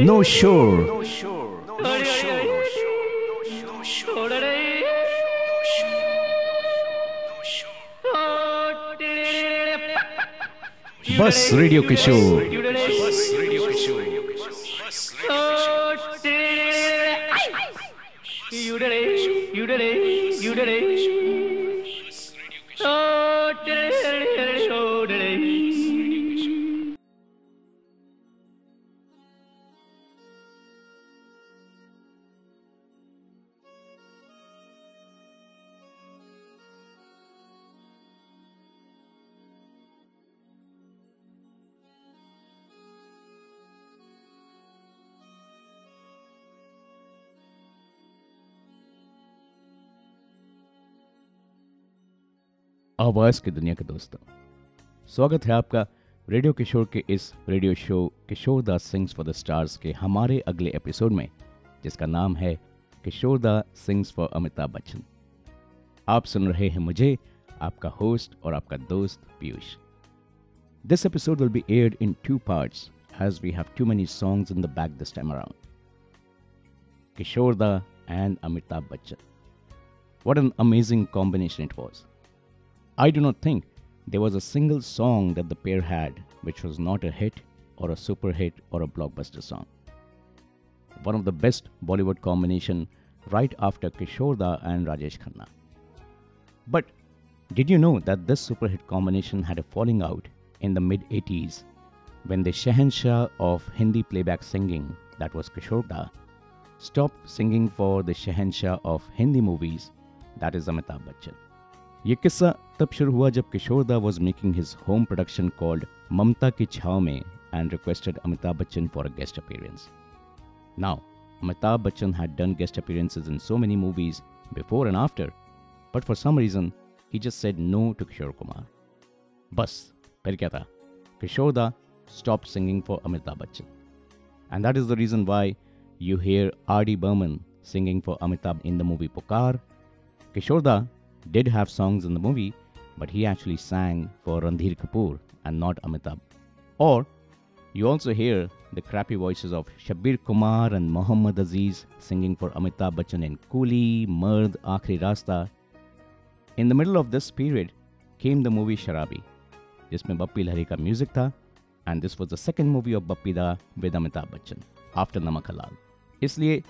No shore. बस radio किशोर आवाज़ की दुनिया के दोस्तों स्वागत है आपका रेडियो किशोर के इस radio show Kishore Das sings for the stars के हमारे अगले एपिसोड में, जिसका नाम है किशोर दा सिंग्स फॉर अमिताभ बच्चन आप सुन रहे हैं मुझे, आपका होस्ट और आपका दोस्त Piyush this episode will be aired in two parts as we have too many songs in the back this time around. Kishore and Amitabh Bachchan. What an amazing combination it was. I do not think there was a single song that the pair had which was not a hit or a super hit or a blockbuster song. One of the best Bollywood combination right after Kishore and Rajesh Khanna. But did you know that this super hit combination had a falling out in the mid 80s when the Shahanshah of Hindi playback singing, that was Kishore stopped singing for the Shahanshah of Hindi movies, that is Amitabh Bachchan. ये किस्सा तब शुरू हुआ जब Kishoreda was making his home production called Mamta Ki Chhaon Mein and requested Amitabh Bachchan for a guest appearance now Amitabh Bachchan had done guest appearances in so many movies before and after but for some reason he just said no to Kishore Kumar बस, फिर क्या था किशोरदा stopped singing for Amitabh Bachchan. And that is the reason why you hear R.D. Burman singing for Amitabh in the movie Pokar. Kishorda did have songs in the movie, but he actually sang for Randhir Kapoor and not Amitabh. Or you also hear the crappy voices of Shabir Kumar and Mohammad Aziz singing for Amitabh Bachchan in Coolie, Mard, Akhri Rasta. In the middle of this period came the movie Sharabi, जिसमें बप्पी लहरी का music था and this was the second movie of Bappi da with Amitabh Bachchan after नमक हलाल इसलिए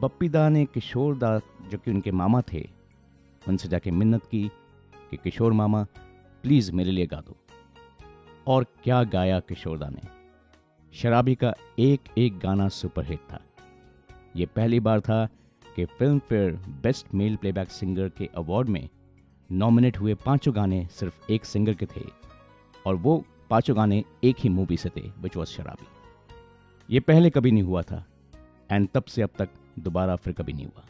बप्पी दा ने किशोर दा जो कि उनके मामा थे उनसे जाके मिन्नत की कि किशोर मामा प्लीज़ मेरे लिए गा दो। और क्या गाया किशोरदा ने? शराबी का एक एक गाना सुपरहिट था। ये पहली बार था कि Filmfare best male playback singer के अवार्ड में नॉमिनेट हुए पाँचों गाने सिर्फ़ एक सिंगर के थे और वो पाँचों गाने एक ही मूवी से थे विच वॉज़ शराबी। ये पहले कभी नहीं हुआ था एंड तब से अब तक दोबारा फिर कभी नहीं हुआ।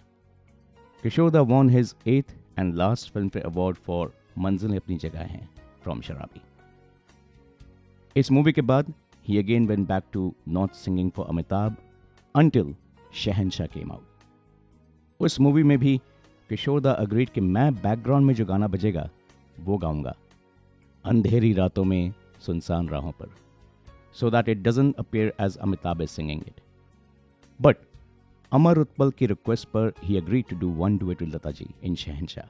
Kishoreda won his eighth and last Filmfare award for Manzil अपनी जगह हैं फ्रॉम शराबी। इस मूवी के बाद ही again went back to not singing for Amitabh until Shahenshah came out उस मूवी में भी किशोर किशोरदा अग्रीड कि मैं बैकग्राउंड में जो गाना बजेगा, वो गाऊँगा। अंधेरी रातों में सुनसान राहों पर। So that it doesn't appear as Amitabh is singing it but Amar Utpal ki request per he agreed to do one duet with Lataji in Shahenshah.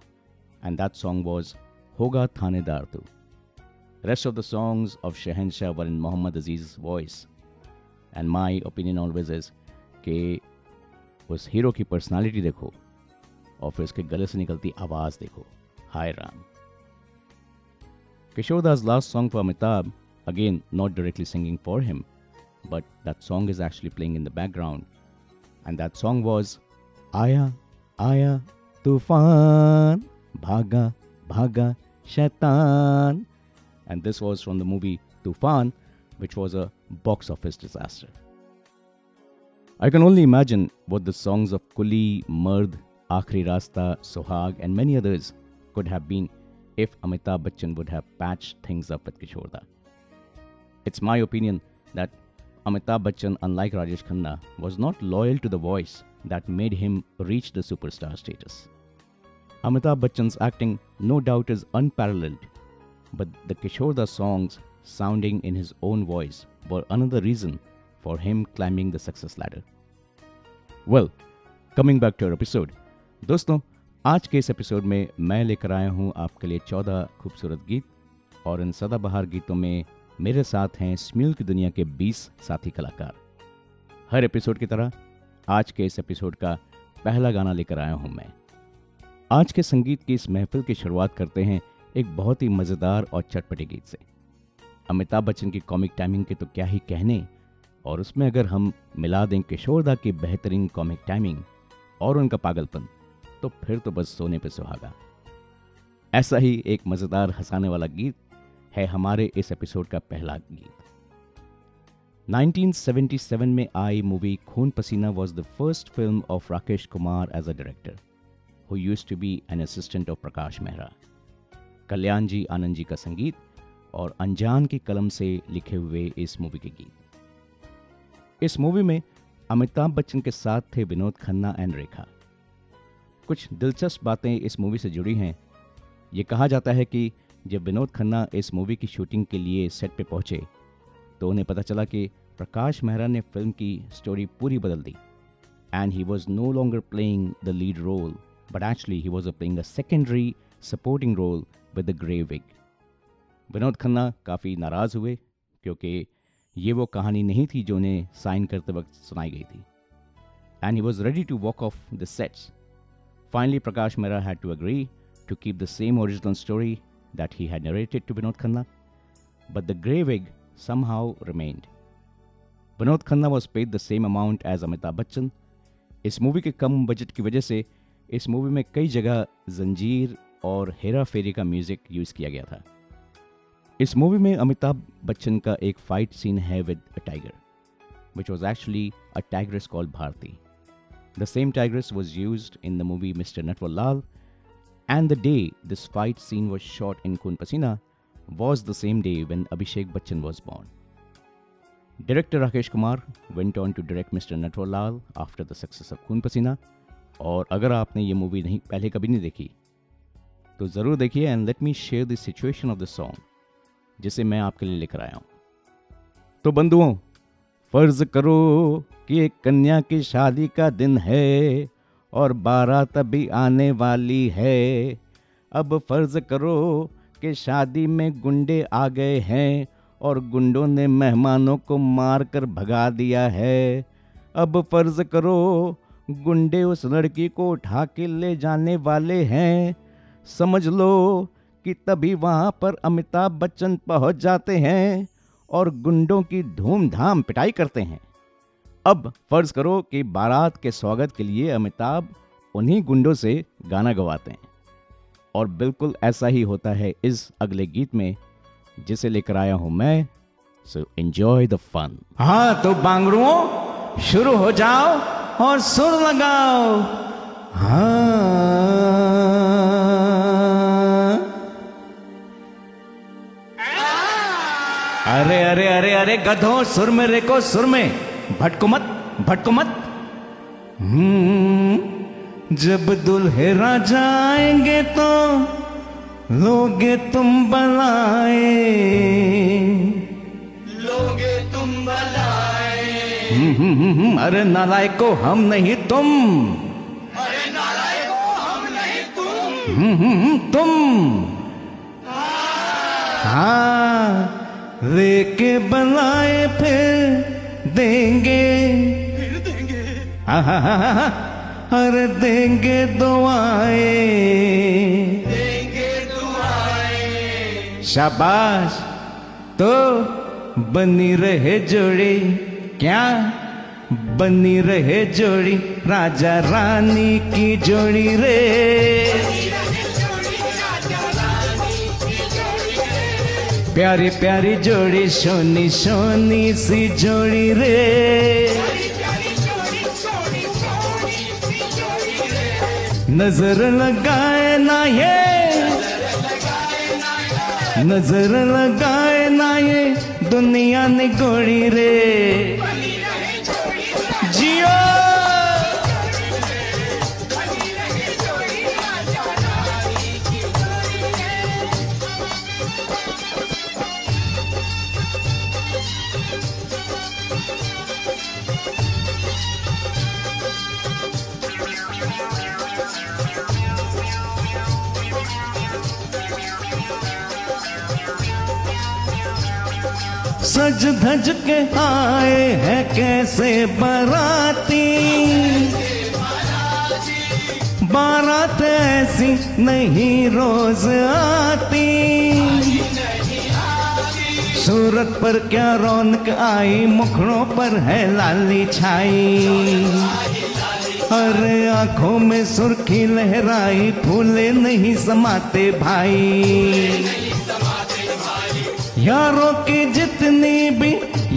And that song was Hoga Thanedar Tu. Rest of the songs of Shahenshah were in Muhammad Aziz's voice. And my opinion always is कि उस hero की personality देखो और फिर उसके गले से निकलती आवाज़ देखो हाय Ram Kishorda's last song for Amitabh, again not directly singing for him, but that song is actually playing in the background and that song was Aya, Aya, Tufan, Bhaga, Bhaga, Shaitan. And this was from the movie Tufan, which was a box office disaster. I can only imagine what the songs of Kuli, Mard, Akhri Rasta, Sohag, and many others could have been if Amitabh Bachchan would have patched things up with Kishorda. It's my opinion that Amitabh Bachchan, unlike Rajesh Khanna, was not loyal to the voice that made him reach the superstar status. Amitabh Bachchan's acting no doubt is unparalleled, but the Kishorda songs sounding in his own voice were another reason for him climbing the success ladder. Well, coming back to our episode, दोस्तों आज के इस episode में मैं लेकर आया हूँ आपके लिए चौदह खूबसूरत गीत और इन सदाबहार गीतों में मेरे साथ हैं स्म्यूल की दुनिया के 20 साथी कलाकार। हर एपिसोड की तरह, आज के इस एपिसोड का पहला गाना लेकर आया हूँ मैं। आज के संगीत की इस महफिल की शुरुआत करते हैं एक बहुत ही मज़ेदार और चटपटे गीत से। अमिताभ बच्चन की कॉमिक टाइमिंग के तो क्या ही कहने, और उसमें अगर हम मिला दें किशोरदा की बेहतरीन कॉमिक टाइमिंग और उनका पागलपन तो फिर तो बस सोने पे सुहागा। ऐसा ही एक मज़ेदार हंसाने वाला गीत है हमारे इस एपिसोड का पहला गीत। 1977 में आई movie Khoon Pasina was the first film of Rakesh Kumar as a director who used to be an assistant of Prakash Mehra Kalyan ji, Anand ji का संगीत और अनजान की कलम से लिखे हुए इस मूवी के गीत। इस मूवी में अमिताभ बच्चन के साथ थे विनोद खन्ना एंड रेखा। कुछ दिलचस्प बातें इस मूवी से जुड़ी हैं। ये कहा जाता है कि जब विनोद खन्ना इस मूवी की शूटिंग के लिए सेट पे पहुँचे तो उन्हें पता चला कि प्रकाश मेहरा ने फ़िल्म की स्टोरी पूरी बदल दी। And he was no longer playing the lead role but actually he was a playing a secondary supporting role with the grey wig Vinod Khanna काफ़ी नाराज़ हुए, क्योंकि ये वो कहानी नहीं थी जो उन्हें साइन करते वक्त सुनाई गई थी। And he was ready to walk off the sets finally Prakash Mehra had to agree to keep the same original story that he had narrated to Vinod Khanna, but the gravig somehow remained. Vinod Khanna was paid the same amount as Amitabh Bachchan. इस movie के कम budget की वजह से इस movie में कई जगह जंजीर और हेरा फेरी का म्यूज़िक यूज़ किया गया था इस मूवी में अमिताभ बच्चन का एक फाइट सीन है with a tiger which was actually a tigress call Bharati the same tigress was used in the movie mister Natwar Lal and the day this fight scene was shot in Kun Pasina was the same day when Abhishek Bachchan was born. Director Rakesh Kumar went on to direct Mr. Natwar Lal after the success of Kun Pasina, और अगर आपने ये movie नहीं पहले कभी नहीं देखी तो ज़रूर देखिए and let me share the situation of the song जिसे मैं आपके लिए लेकर आया हूँ तो बंधुओं फ़र्ज़ करो कि एक कन्या की शादी का दिन है और बारात अभी आने वाली है। अब फ़र्ज़ करो कि शादी में गुंडे आ गए हैं और गुंडों ने मेहमानों को मार कर भगा दिया है। अब फ़र्ज़ करो, गुंडे उस लड़की को उठा के ले जाने वाले हैं। समझ लो कि तभी वहाँ पर अमिताभ बच्चन पहुँच जाते हैं और गुंडों की धूमधाम पिटाई करते हैं। अब फ़र्ज़ करो कि बारात के स्वागत के लिए अमिताभ उन्हीं गुंडों से गाना गवाते हैं। और बिल्कुल ऐसा ही होता है इस अगले गीत में, जिसे लेकर आया हूँ मैं सो एंजॉय द फन हाँ तो बांगड़ुओं, शुरू हो जाओ और सुर लगाओ। हाँ। अरे अरे अरे अरे, गधो, सुर में रेको सुर में। भटको मत भटको मत। हम्म, जब दुल्हेरा जाएँगे तो लोगे तुम बलाए। लोगे तुम बलाए। हम्म, हम्म, अरे नालायक को हम नहीं तुम। अरे नारायण को हम नहीं तुम। तुम। हाँ। लेके बनाए फिर देंगे। फिर देंगे। अरे देंगे दुआएँ। देंगे दुआएँ। शाबाश। तो बनी रहे जोड़ी। क्या? बनी रहे जोड़ी। राजा रानी की जोड़ी रे। प्यारी प्यारी जोड़ी सोनी सोनी सी जोड़ी रे। नज़र लगाए ना ये। नज़र लगाए ना ये दुनिया ने गोड़ी रे। जियो। सज धज के आए हैं कैसे बराती? बारात ऐसी नहीं रोज आती। सूरत पर क्या रौनक आई, मुखड़ों पर है लाली छाई। अरे आँखों में सुर्खी लहराई, फूले नहीं समाते भाई। यारों की जितनी भी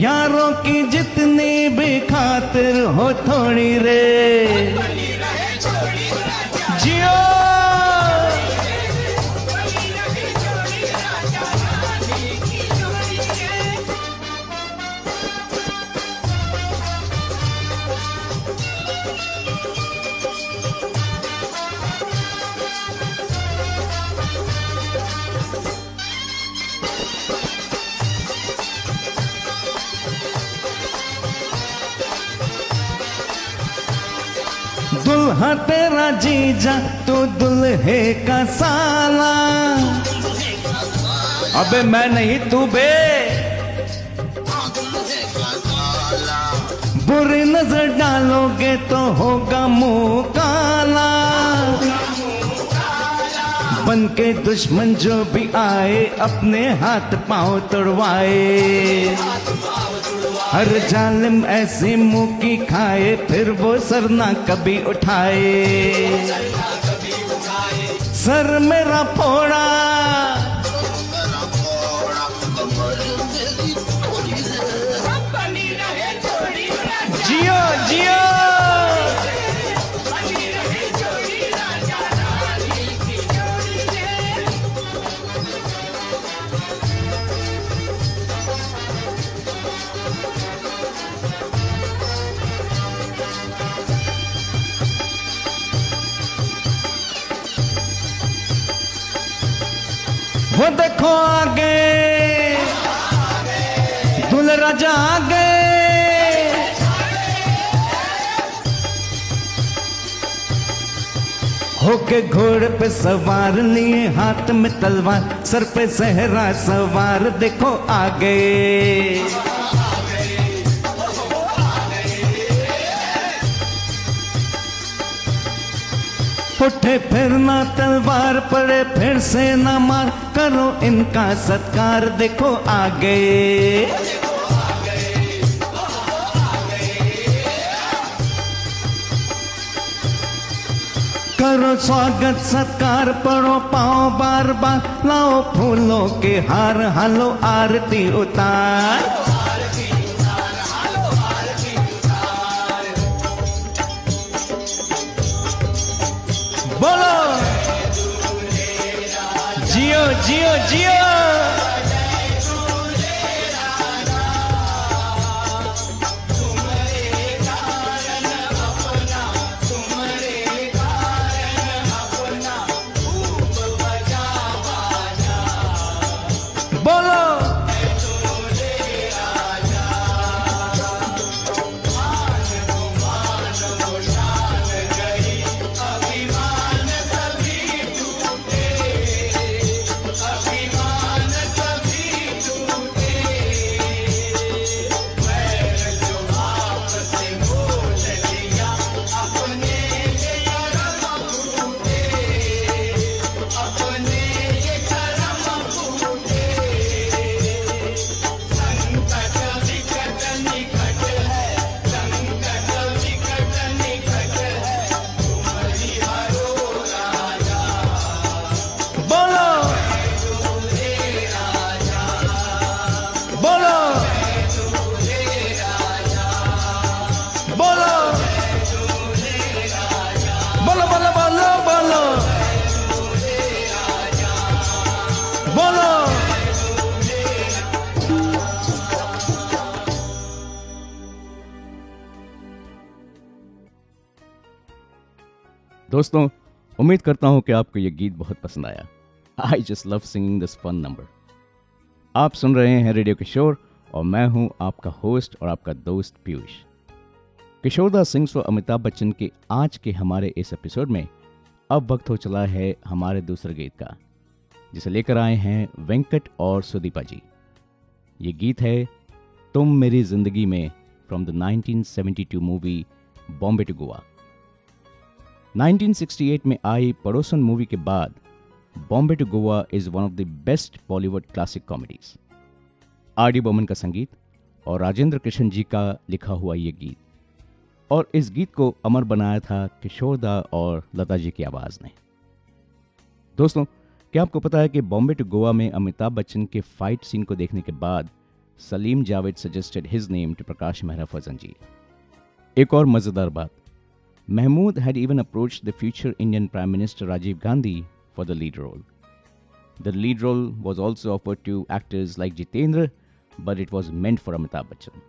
यारों की जितनी भी खातिर हो थोड़ी रे। दुल्हा तेरा जीजा? तू दुल्हे का साला। अबे मैं नहीं, तू बे। बुरी नज़र डालोगे तो होगा मुँह काला। बन के दुश्मन जो भी आए, अपने हाथ पाँव तोड़वाए। हर जालिम ऐसी मुँह की खाए, फिर वो सर ना कभी उठाए। सर मेरा फोड़ा वो देखो आगे। दुल राजा आगे। होके घोड़े पे सवार लिए हाथ में तलवार, सर पे सहरा सवार, देखो आगे। उठे फिर ना तलवार पड़े, फिर से ना मार करो इनका सत्कार, देखो आ गए करो स्वागत, सत्कार, पढ़ो पाओ बार बार, लाओ फूलों के हार, हलो आरती उतार। Geo, Geo. दोस्तों, उम्मीद करता हूँ कि आपको यह गीत बहुत पसंद आया। I just love singing this fun number आप सुन रहे हैं रेडियो किशोर और मैं हूँ आपका होस्ट और आपका दोस्त पीयूष। किशोरदास सिंह व अमिताभ बच्चन के आज के हमारे इस एपिसोड में अब वक्त हो चला है हमारे दूसरे गीत का, जिसे लेकर आए हैं वेंकट और सुदीपा जी। ये गीत है तुम मेरी ज़िंदगी में from the 1972 movie Bombay to Goa 1968 में आई पड़ोसन मूवी के बाद Bombay to Goa is one of the best Bollywood classic comedies. R D Burman का संगीत और राजेंद्र कृष्ण जी का लिखा हुआ ये गीत। और इस गीत को अमर बनाया था किशोरदा और लता जी की आवाज़ ने। दोस्तों, क्या आपको पता है कि बॉम्बे टू गोवा में अमिताभ बच्चन के फाइट सीन को देखने के बाद Salim Javed suggested his name to Prakash Mehra फजन जी। एक और मज़ेदार बात Mehmood had even approach the future Indian prime minister Rajiv Gandhi for the lead role the lead role was also offered to actors like Jeetendra but it was meant for Amitabh Bachchan.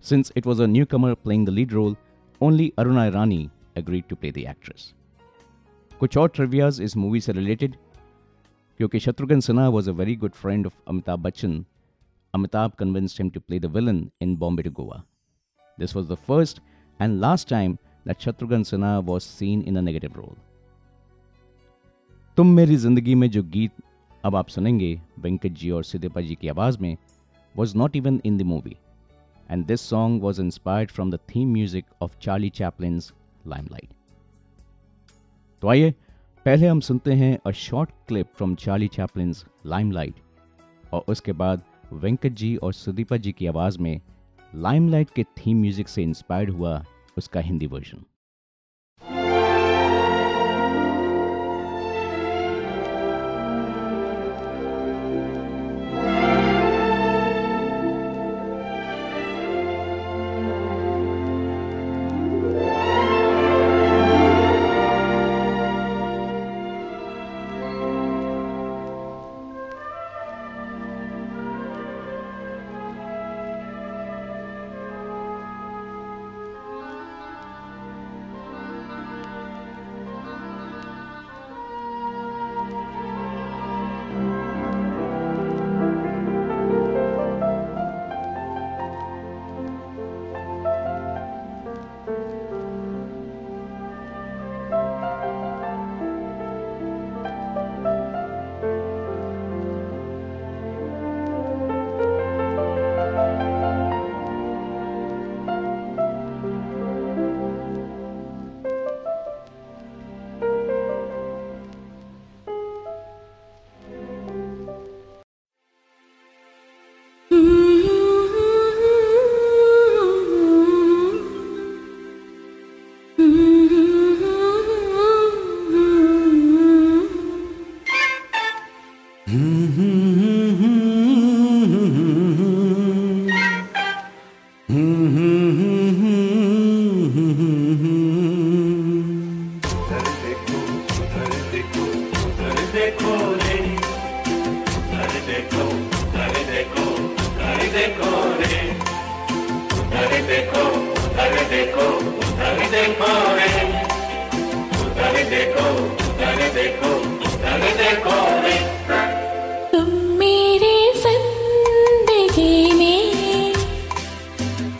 Since it was a newcomer playing the lead role, only Aruna Irani agreed to play the actress. कुछ और trivias इस movie से related क्योंकि Shatrughan Sinha was a very good friend of Amitabh Bachchan Amitabh convinced him to play the villain in Bombay to Goa. This was the first and last time That Shatrughan Sinha was seen in a negative role तुम मेरी ज़िंदगी में जो गीत अब आप सुनेंगे, वेंकट जी और सिद्धिपा जी की आवाज़ में was not even in the movie and this song was inspired from the theme music of Charlie Chaplin Limelight तो आइए, पहले हम सुनते हैं a short clip from Charlie Chaplin Limelight और उसके बाद वेंकट जी और सुदीपा जी की आवाज़ में लाइम लाइट के थीम म्यूज़िक से इंस्पायर्ड हुआ उसका हिंदी वर्जन।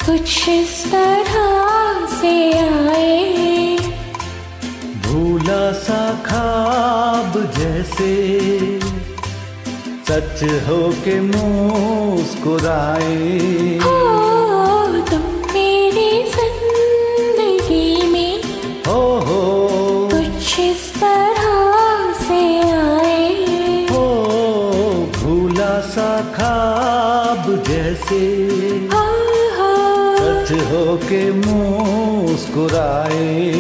कुछ इस तरह से आए। भूला सा खाब जैसे सच हो के मुस्कुराए। मुस्कुराए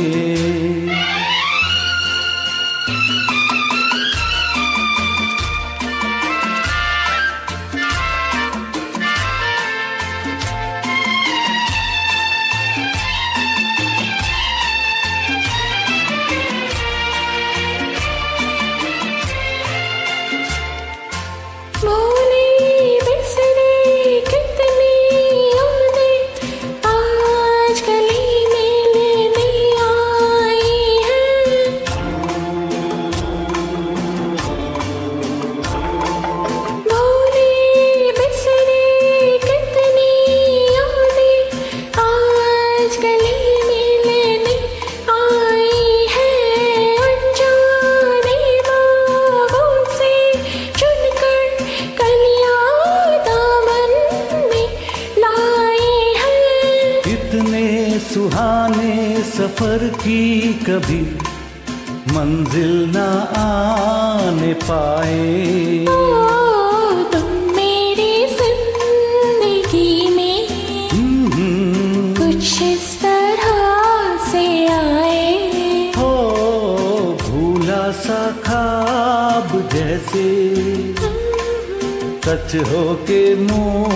सच हो के मुस्कुराए।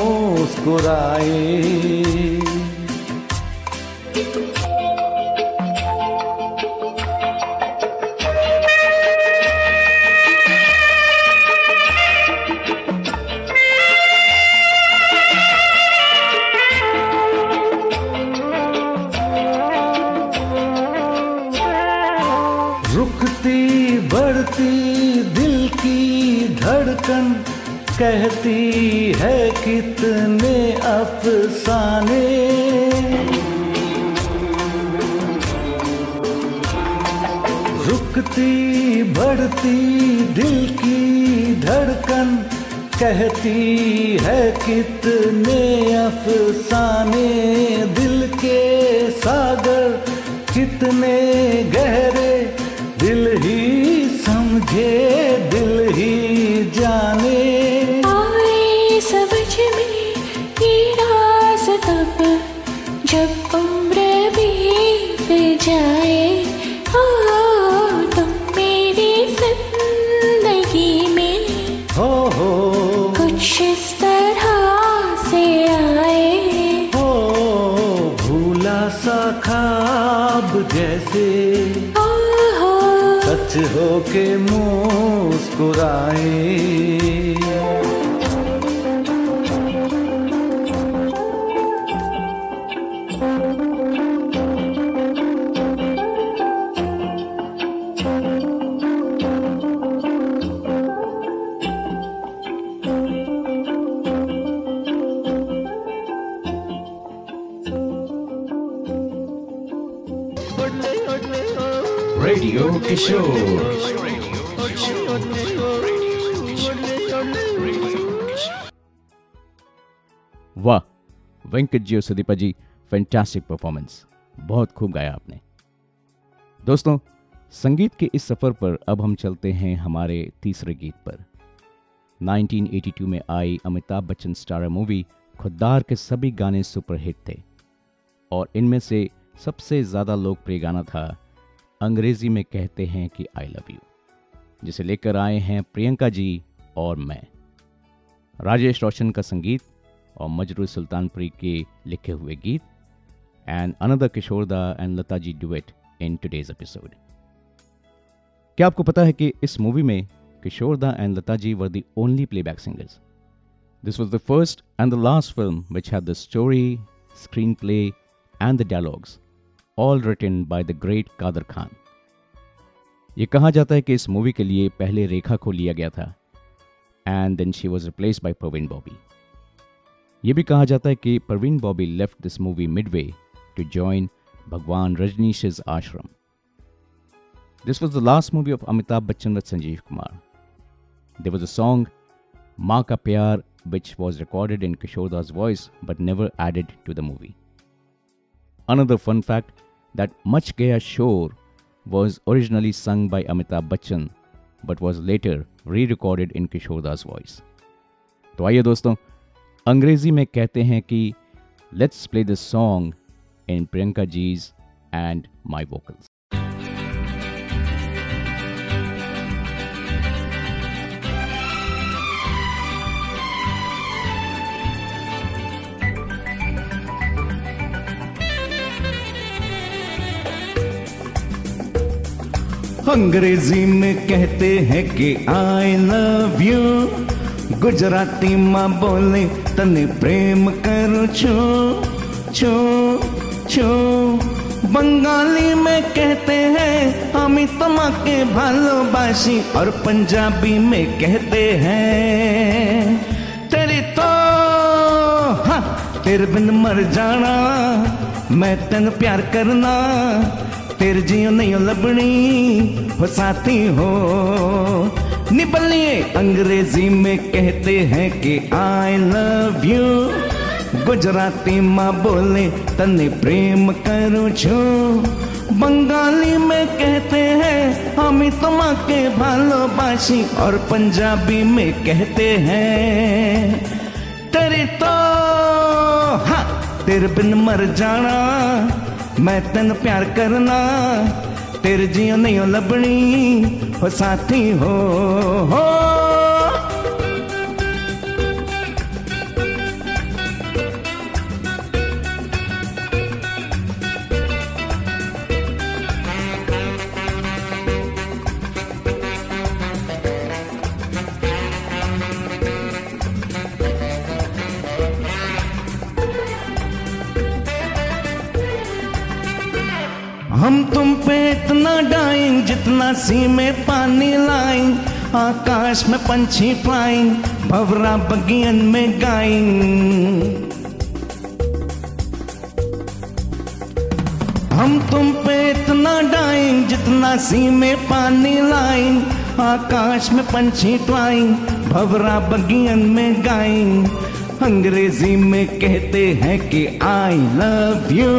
कहती है कितने वाह, वेंकट जी और सुदीपा जी फैंटास्टिक परफॉर्मेंस बहुत खूब गाया आपने। दोस्तों, संगीत के इस सफ़र पर अब हम चलते हैं हमारे तीसरे गीत पर। 1982 में आई अमिताभ बच्चन स्टारर मूवी, खुद्दार के सभी गाने सुपरहिट थे। और इनमें से सबसे ज़्यादा लोकप्रिय गाना था अंग्रेज़ी में कहते हैं कि आई लव यू जिसे लेकर आए हैं प्रियंका जी और मैं। राजेश रोशन का संगीत और मजरू सुल्तानपुरी के लिखे हुए गीत and another Kishoreda and Lata ji duet in today's episode क्या आपको पता है कि इस मूवी में Kishoreda and Lata ji were the only playback singers this was the first and the last film which had the story screenplay and the dialogues all written by the great Kader Khan. ये कहा जाता है कि इस movie के लिए पहले रेखा को लिया गया था and then she was replace by Parveen Babi ये भी कहा जाता है कि Parveen Babi left this movie midway to join Bhagwan Rajneesh's ashram. This was the last movie of Amitabh Bachchan with Sanjeev Kumar there was a song माँ का प्यार which was recorded in Kishorda's voice, but never added to the movie. Another fun fact that Much Gaya Shore was originally sung by Amitabh Bachchan but was later re-recorded in Kishorda's voice. तो आइए दोस्तों अंग्रेज़ी में कहते हैं कि let's play this song in Priyanka ji's and my vocals अंग्रेज़ी में कहते हैं कि आई लव यू गुजराती माँ बोले, तने प्रेम कर छो छो छो। बंगाली में कहते हैं हमी तमाके भालोबासी और पंजाबी में कहते हैं, तेरी तो हा, तेरे बिन मर जाना। मैं तन प्यार करना तेरे जियो नहीं लबनी हो साथी हो। निबलिए, अंग्रेज़ी में कहते हैं कि आई लव यू गुजराती माँ बोले तने प्रेम करो छो। बंगाली में कहते हैं, हम तुम्हाके भालोबासी और पंजाबी में कहते हैं, तेरे तो हाँ तेरे बिन मर जाना। मैं तेन प्यार करना तेरे जियो नहीं लबनी हो साथी हो हो हम तुम पे इतना डाइंग जितना सी में पानी लाइन, आकाश में पंछी फ्लाइंग भवरा बगियन में गाइंग हम तुम पे इतना डाइंग जितना सी में पानी लाइन, आकाश में पंछी फ्लाइंग भवरा बगियन में गाइंग अंग्रेज़ी में कहते हैं कि आई लव यू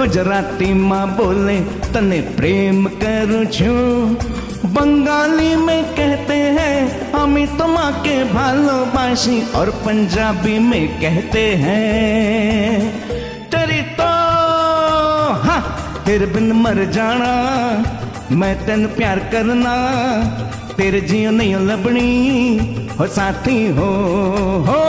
ગુજરાતીમાં બોલે તને પ્રેમ કરું છું बंगाली में कहते हैं हम तुमा के भालोबासी और पंजाबी में कहते हैं तेरी तो हाँ तेरे बिन मर जाना मैं तेन प्यार करना तेरे जियो नहीं लबनी हो साथी हो हो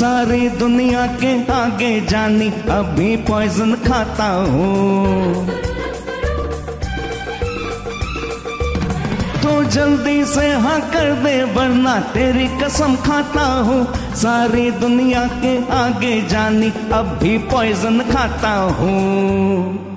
सारी दुनिया के आगे जानी, अभी पॉइजन खाता हूँ। तो जल्दी से हाँ कर दे, वरना तेरी कसम खाता हूँ। सारी दुनिया के आगे जानी अब भी पॉइजन खाता हूँ।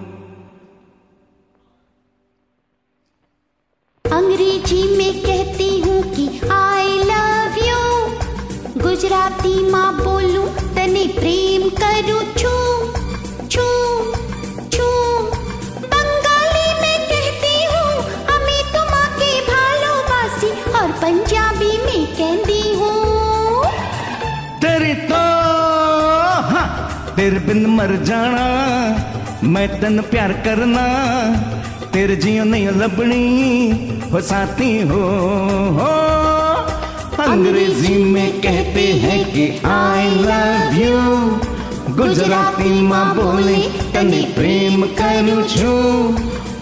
तन प्यार करना तेरे जियो नहीं लबनी हो साथी हो हो। अंग्रेज़ी में कहते हैं कि आई लव यू गुजराती माँ बोले, तने प्रेम करूँ छू।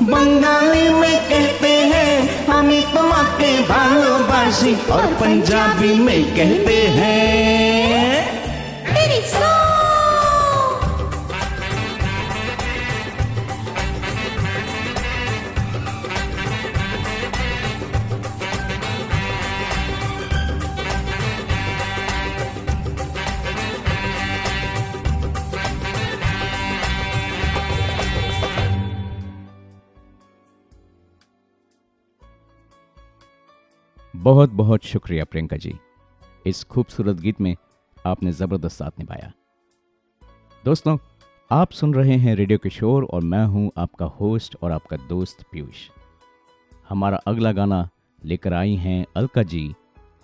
बंगाली में कहते हैं हमें तुम तुम्हारे भालोबासी और पंजाबी में कहते हैं बहुत बहुत शुक्रिया प्रियंका जी। इस खूबसूरत गीत में आपने ज़बरदस्त साथ निभाया। दोस्तों, आप सुन रहे हैं रेडियो किशोर और मैं हूँ आपका होस्ट और आपका दोस्त पीयूष। हमारा अगला गाना लेकर आई हैं अलका जी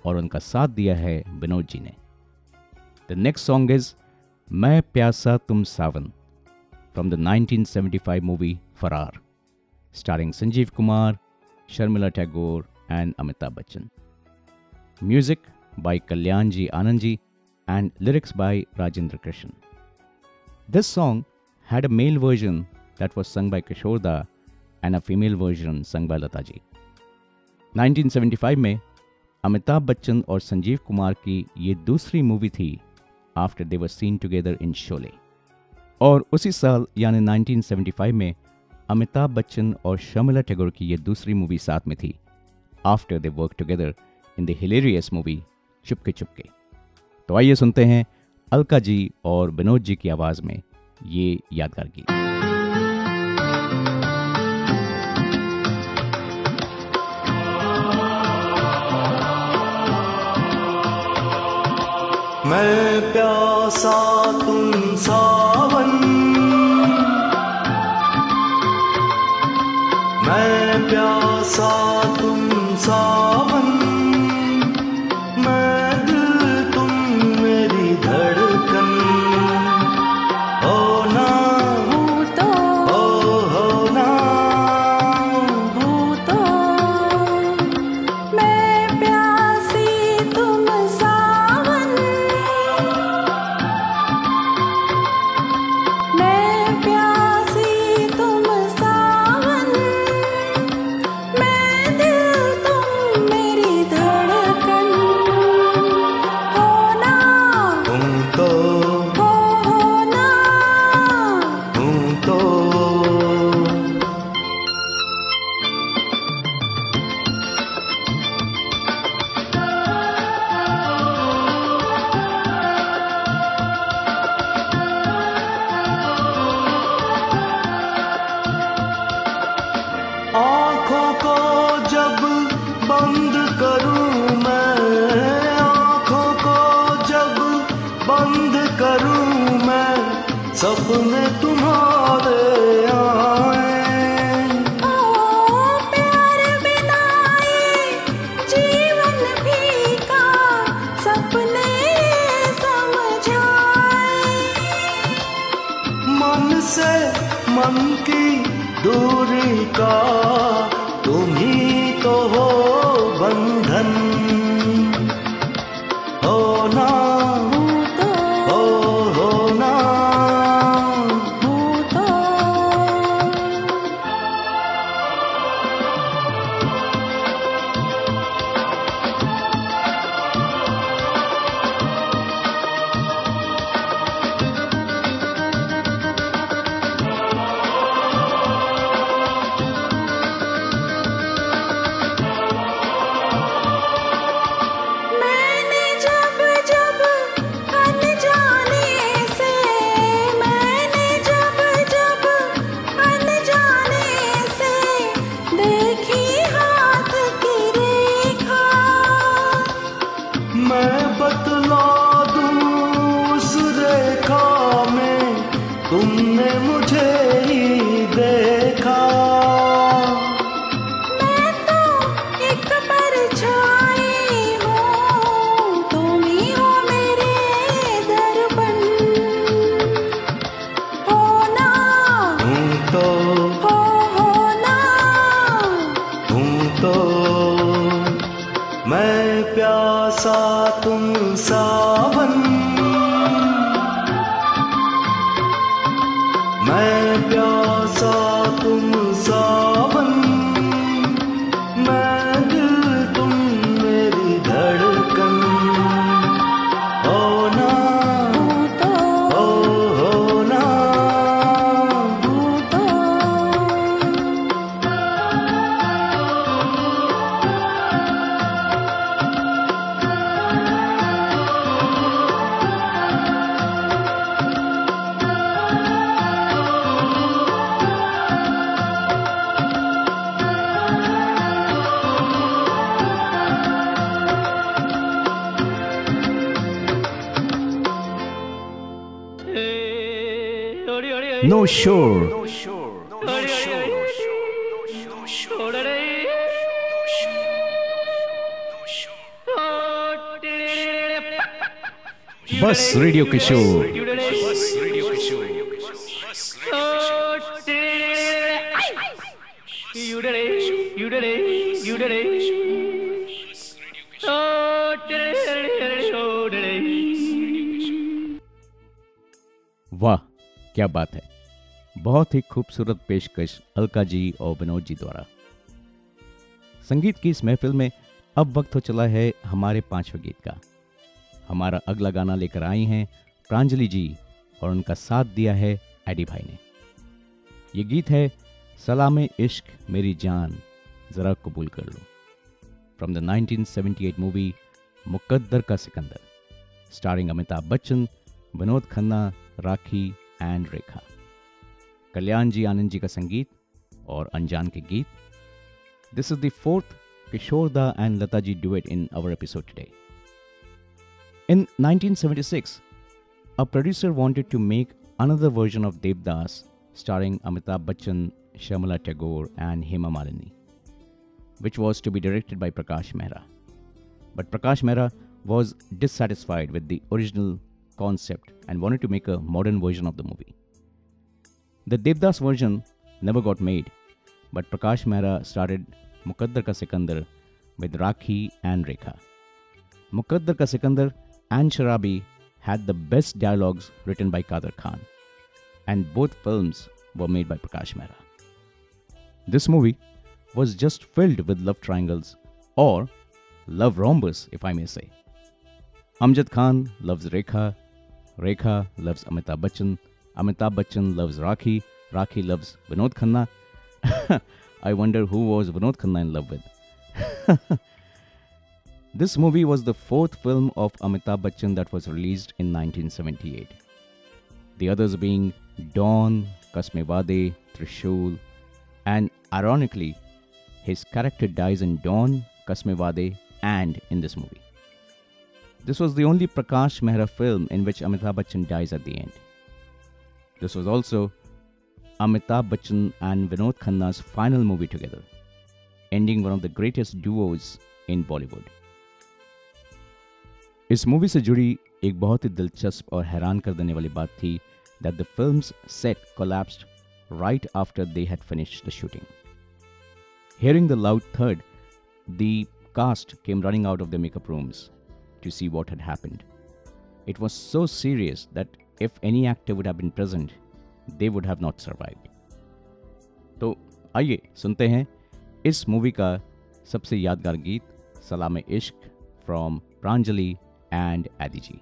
और उनका साथ दिया है विनोद जी ने। द नेक्स्ट सॉन्ग इज़ मैं प्यासा तुम सावन from the 1975 movie Faraar starring Sanjeev Kumar, Sharmila Tagore and Amitabh Bachchan music by Kalyanji Anandji and lyrics by Rajendra Krishan. This song had a male version that was sung by Kishorda and a female version sung by Lata ji. 1975 में अमिताभ बच्चन और संजीव कुमार की ये दूसरी movie थी after they were seen together in Sholay और उसी साल यानी 1975 में अमिताभ बच्चन और शर्मिला टैगोर की ये दूसरी मूवी साथ में थी after they work together in the hilarious movie Chupke Chupke तो आइए सुनते हैं अलका जी और विनोद जी की आवाज़ में ये यादगार गीत। मैं प्यासा तुम सावन। मैं प्यासा तुम सावन मैं का shore. बस रेडियो किशोर वाह क्या बात है। बहुत ही खूबसूरत पेशकश अलका जी और विनोद जी द्वारा। संगीत की इस महफिल में अब वक्त हो चला है हमारे पाँचवें गीत का। हमारा अगला गाना लेकर आई हैं प्रांजलि जी और उनका साथ दिया है एडी भाई ने। ये गीत है, सलाम इश्क मेरी जान, ज़रा कबूल कर लो। From the 1978 movie Muqaddar Ka Sikandar. Starring Amitabh Bachchan, Vinod Khanna, Rakhee and Rekha. कल्याण जी आनंद जी का संगीत और अनजान के गीत this is the fourth Kishoreda and Lata ji duet in our episode today In 1976, a producer wanted to make another version of Devdas starring Amitabh Bachchan, Shamala Tagore, and Hema Malini, which was to be directed by Prakash Mehra. But Prakash Mehra was dissatisfied with the original concept and wanted to make a modern version of the movie. The Devdas version never got made, but Prakash Mehra started Mukaddar Ka Sikandar with Rakhi and Rekha. Mukaddar Ka Sikandar and Sharabi had the best dialogues written by Kader Khan, and both films were made by Prakash Mehra. This movie was just filled with love triangles or love rhombus, if I may say. Amjad Khan loves Rekha, Rekha loves Amitabh Bachchan, Amitabh Bachchan loves Rakhi, Rakhi loves Vinod Khanna. I wonder who was Vinod Khanna in love with. This movie was the fourth film of Amitabh Bachchan that was released in 1978. The others being Dawn, Kasme Wade, Trishul, and ironically, his character dies in Dawn, Kasme Wade, and in this movie. This was the only Prakash Mehra film in which Amitabh Bachchan dies at the end. This was also Amitabh Bachchan and Vinod Khanna's final movie together, ending one of the greatest duos in Bollywood. इस movie से जुड़ी एक बहुत ही दिलचस्प और हैरान कर देने वाली बात थी that the films set collapsed right after they had finished the shooting. Hearing the loud thud, the cast came running out of their makeup rooms to see what had happened. It was so serious that if any actor would have been present they would have not survive तो आइए सुनते हैं इस movie का सबसे यादगार गीत सलाम इश्क फ्रॉम प्रांजलि एंड एदिजी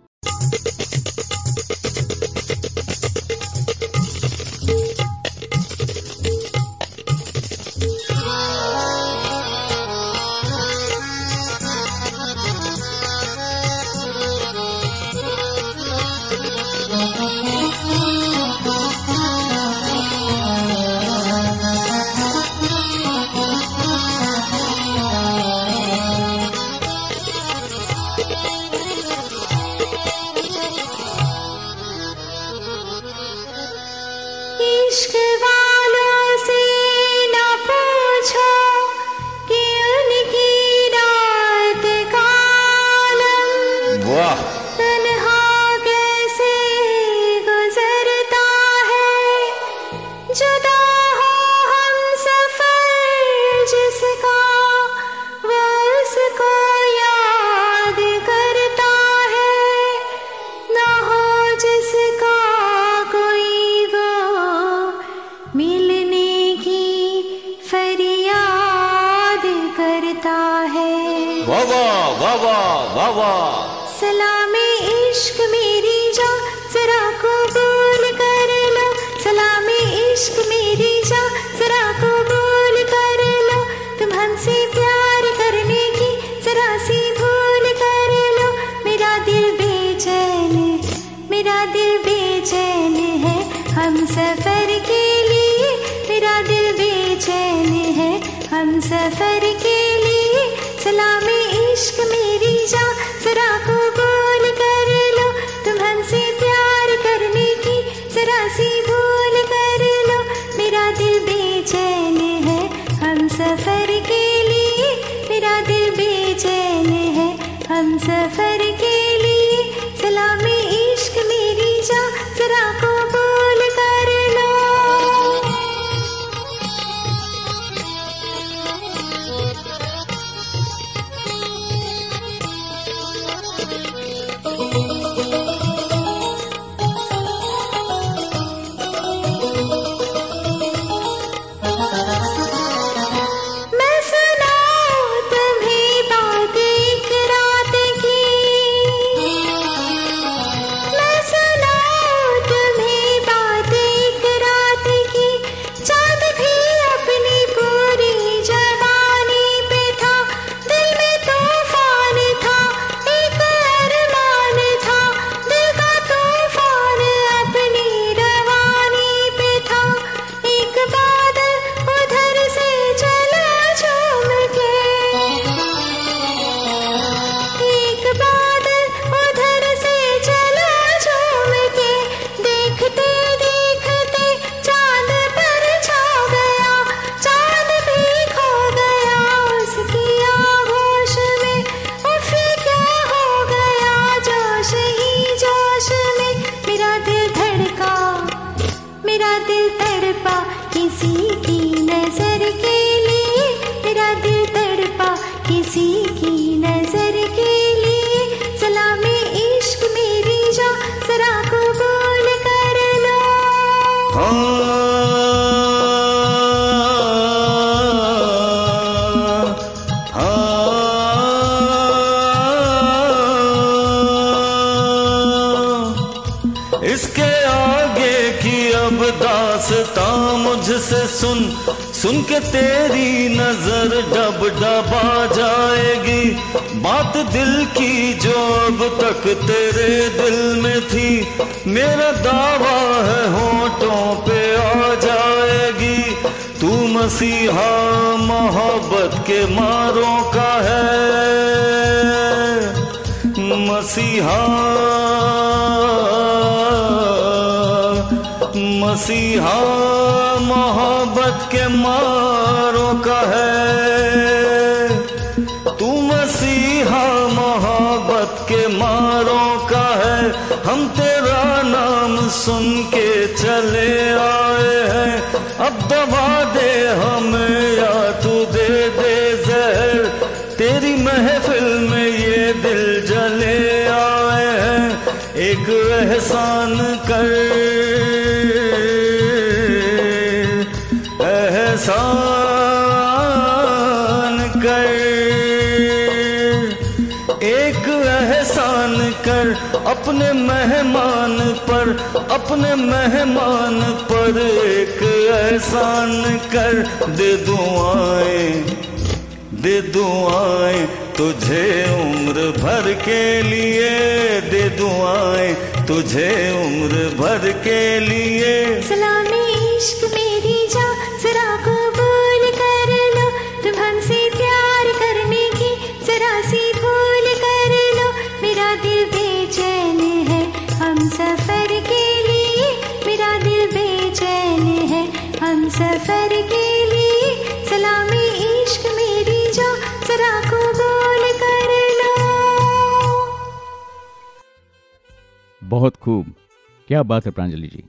बात है Pranjali ji.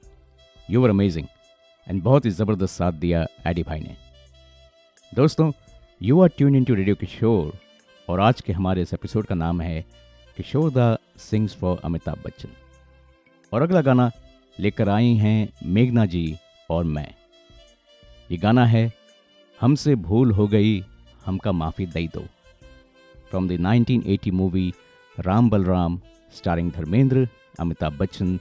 You were amazing and बहुत ही ज़बरदस्त साथ दिया एडी भाई ने। दोस्तों you are tune in to radio Kishore और आज के हमारे इस एपिसोड का नाम है किशोर दा सिंग्स फॉर अमिताभ बच्चन और अगला गाना लेकर आई हैं मेघना जी और मैं। ये गाना है हमसे भूल हो गई, हमका माफ़ी दई दो। From the 1980 movie Ram Balram starring Dharmendra Amitabh Bachchan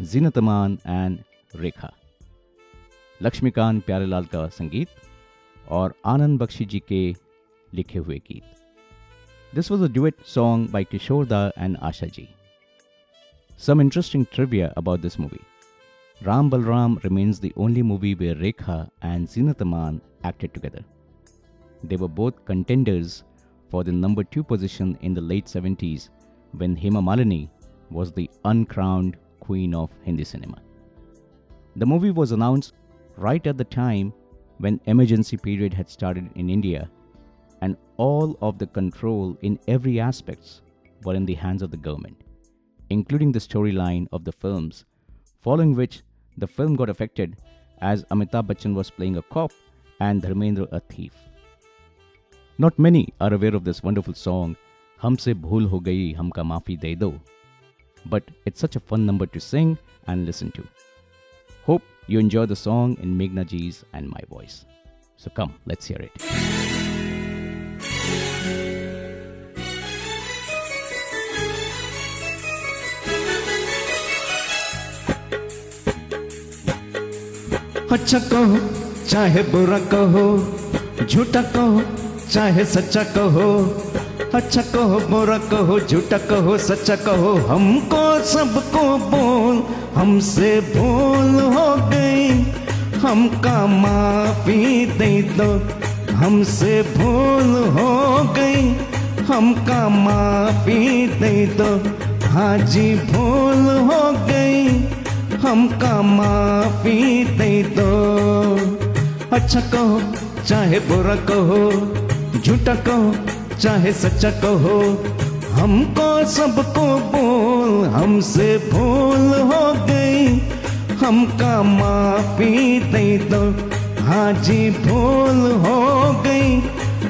Zeenat Aman and Rekha. Laxmikant Pyarelal का संगीत और आनंद बख्शी जी के लिखे हुए गीत। This was a duet song by Kishore da and Asha ji some interesting trivia about this movie Ram Balram remains the only movie where Rekha and Zeenat Aman acted together they were both contenders for the number two position in the late seventies when Hema Malini was the uncrowned queen of Hindi cinema. The movie was announced right at the time when emergency period had started in India and all of the control in every aspects were in the hands of the government including the storyline of the films, following which the film got affected as Amitabh Bachchan was playing a cop and Dharmendra a thief. Not many are aware of this wonderful song, Humse Bhool Ho Gayi Humka Maafi De Do, but it's such a fun number to sing and listen to. Hope you enjoy the song in Meghna Ji's and my voice. So come, let's hear it. अच्छा कहो चाहे बुरा कहो झूठा कहो चाहे सच्चा कहो अच्छा कहो बुरा कहो झूठा कहो सच्चा कहो हमको सबको बोल, हमसे भूल हो गई। हमका माफ़ी दे दो, हमसे भूल हो गई। हमका माफ़ी दे दो हाँ जी भूल हो गई। हमका माफ़ी दे दो। अच्छा कहो चाहे बुरा कहो झूठा कहो चाहे सच्चा कहो हमको सबको बोल, हमसे भूल हो गई। हमका माफ़ी दे दो हाजी भूल हो गई।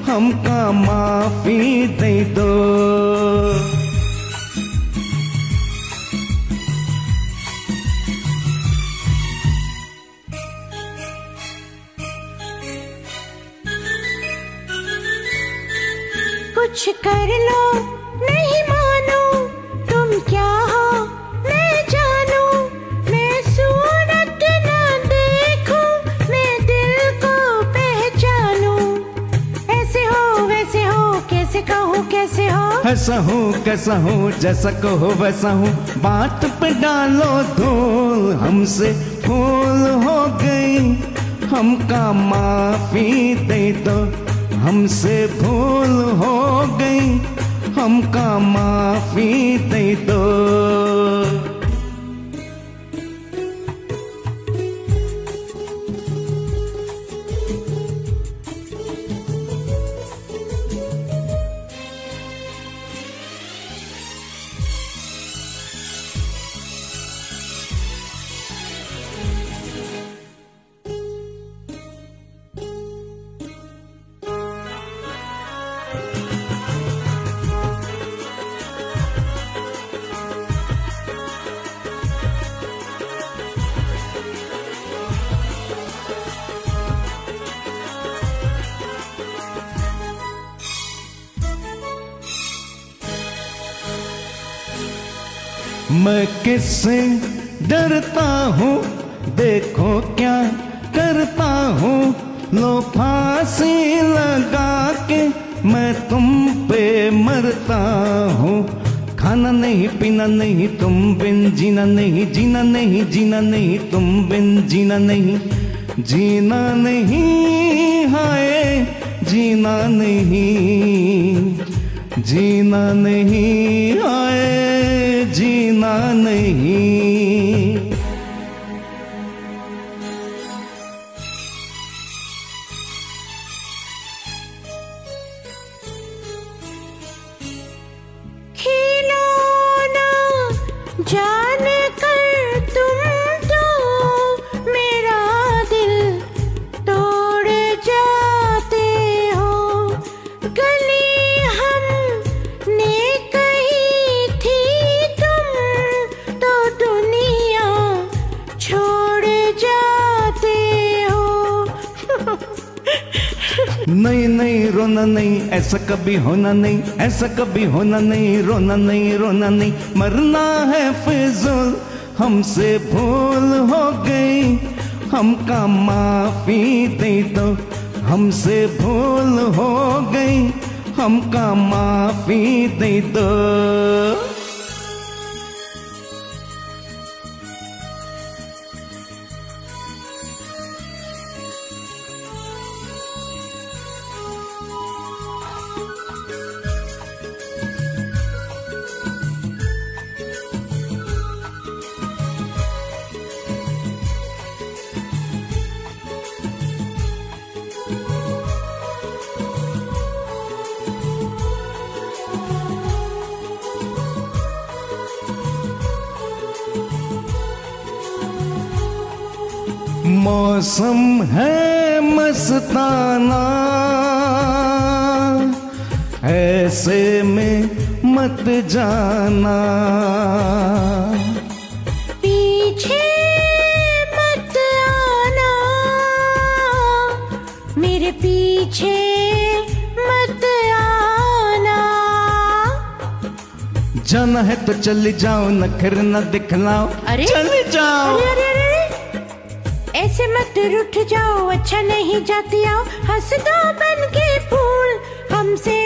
हमका माफ़ी दे दो। कुछ कर लो। नहीं मानो तुम क्या हो, मैं जानू। मैं सूरत ना देखूँ, मैं दिल को पहचानू। ऐसे हो, वैसे हो, कैसे कहूँ, कैसे हो? ऐसा हूँ, कैसा हूँ, जैसा कहो वैसा हूँ। बात पे डालो तो हमसे भूल हो गई। हमका माफ़ी दे दो। हमसे भूल हो गई हमका माफ़ी दे दो। मैं किससे डरता हूँ? देखो क्या करता हूँ। लो फांसी लगा के मैं तुम पे मरता हूँ। खाना नहीं, पीना नहीं, तुम बिन जीना नहीं जीना नहीं जीना नहीं, तुम बिन जीना नहीं। जीना नहीं, हाय, जीना नहीं जीना नहीं आए जीना नहीं नहीं नहीं, रोना नहीं, ऐसा कभी होना नहीं, ऐसा कभी होना नहीं, रोना नहीं रोना नहीं। मरना है फिजूल, हमसे भूल हो गई। हमका माफ़ी दे दो, हमसे भूल हो गई। हमका माफ़ी दे दो। मौसम है मस्ताना। ऐसे में मत जाना। पीछे मत आना। मेरे पीछे मत आना। जाना है तो चली जाओ नखर न दिखलाओ। अरे चली जाओ। अरे अरे। ऐसे मत रूठ जाओ अच्छा नहीं जाती आओ। हंस दो बन के फूल हमसे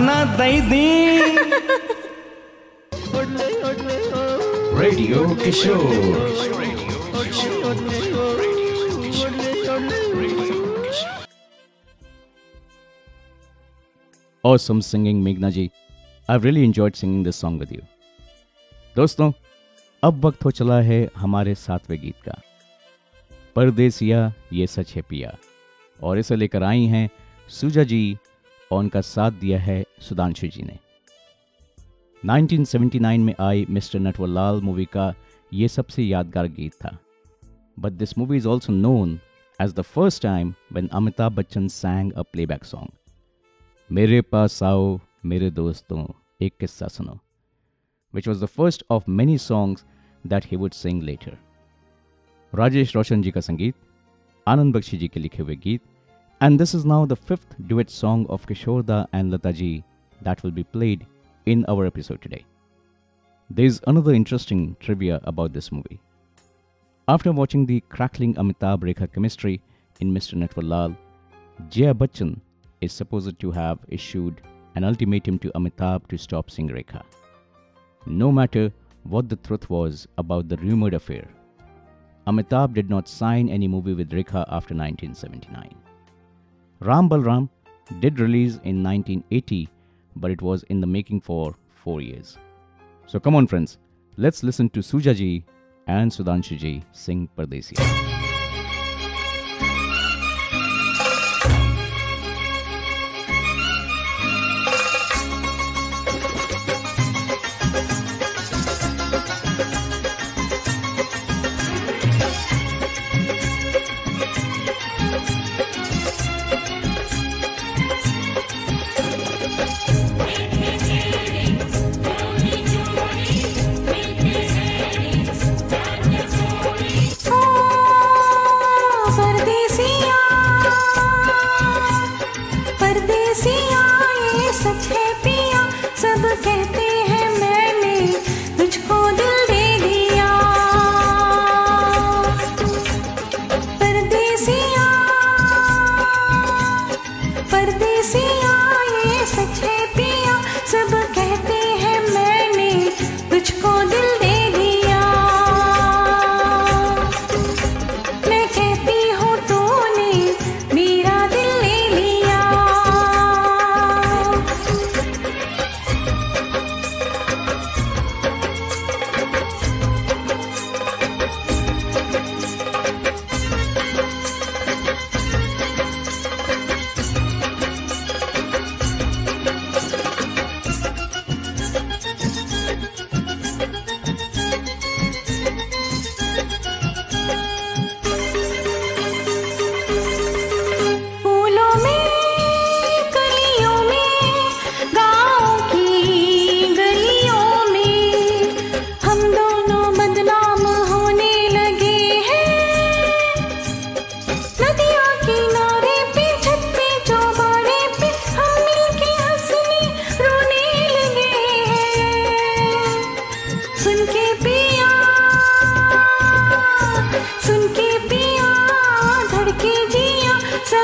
दी हमका माफ़ी दे दो कहा ना दई दी radio Kishore Awesome singing, Meghna ji. I've really enjoyed singing this song with you. दोस्तों अब वक्त हो चला है हमारे सातवें गीत का परदेसिया ये सच है पिया और इसे लेकर आई हैं सुजा जी और उनका साथ दिया है सुधांशु जी ने। 1979 में आई मिस्टर नटवरलाल मूवी का ये सबसे यादगार गीत था। But this movie is also known as the first time when Amitabh Bachchan sang a playback song मेरे पास आओ, मेरे दोस्तों, एक किस्सा सुनो। Which was the first of many songs that he would sing later Rajesh Roshan ji का संगीत, आनंद बख्शी जी के लिखे हुए गीत And this is now the fifth duet song of Kishorda and Lataji that will be played in our episode today. There's another interesting trivia about this movie. After watching the crackling Amitabh Rekha chemistry in Mr. Natwarlal, Jaya Bachchan is supposed to have issued an ultimatum to Amitabh to stop Singh Rekha. No matter what the truth was about the rumored affair, Amitabh did not sign any movie with Rekha after 1979. Ram Balram did release in 1980, but it was in the making for four years. So come on, friends, let's listen to Suja ji and Sudhanshu ji sing Pardesiya.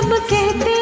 सब कहते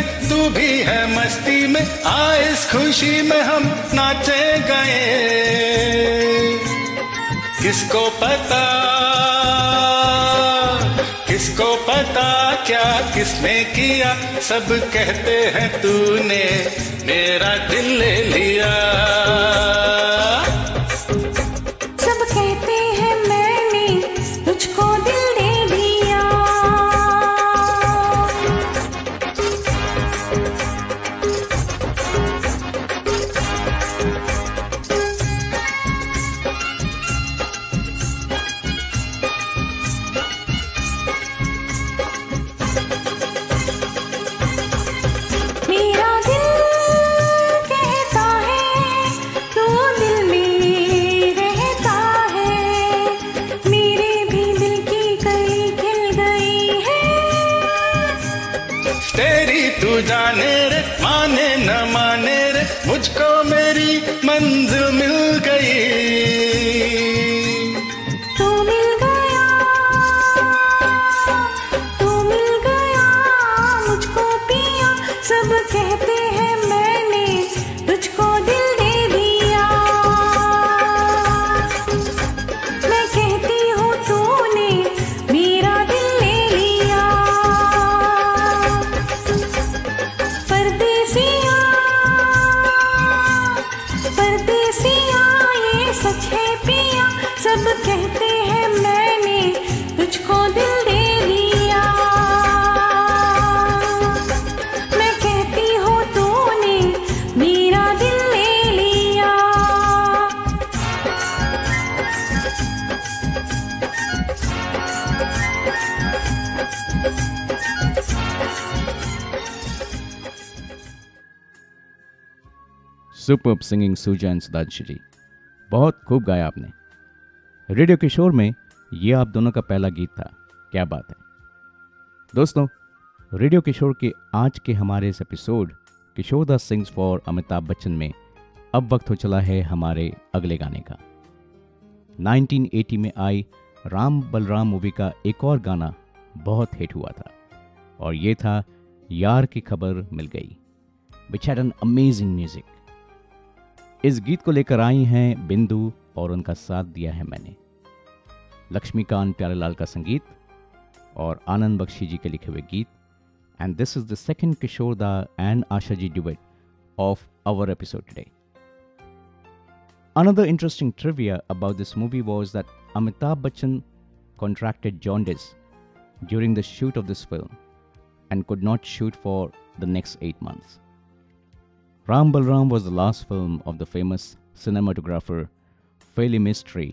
में तू भी है मस्ती में आ इस खुशी में हम नाचे गए। किसको पता किसको पता क्या किसने किया, सब कहते हैं तूने, मेरा दिल ले लिया। Super singing Suja and Sudhanshu ji बहुत खूब गाया आपने। रेडियो किशोर में ये आप दोनों का पहला गीत था। क्या बात है। दोस्तों, रेडियो किशोर के आज के हमारे इस episode, Kishore Das sings for Amitabh Bachchan में अब वक्त हो चला है हमारे अगले गाने का। 1980 में आई राम बलराम मूवी का एक और गाना बहुत हिट हुआ था। और ये था यार की खबर मिल गई। Which had an amazing music इस गीत को लेकर आई हैं बिंदु और उनका साथ दिया है मैंने। लक्ष्मीकांत प्यारेलाल का संगीत और आनंद बख्शी जी के लिखे हुए गीत। And this is the second Kishoreda and Asha ji debate of our episode today another interesting trivia about this movie was that Amitabh Bachchan contracted jaundice during the shoot of this film and could not shoot for the next eight months Ram Balram was the last film of the famous cinematographer Feli Mystery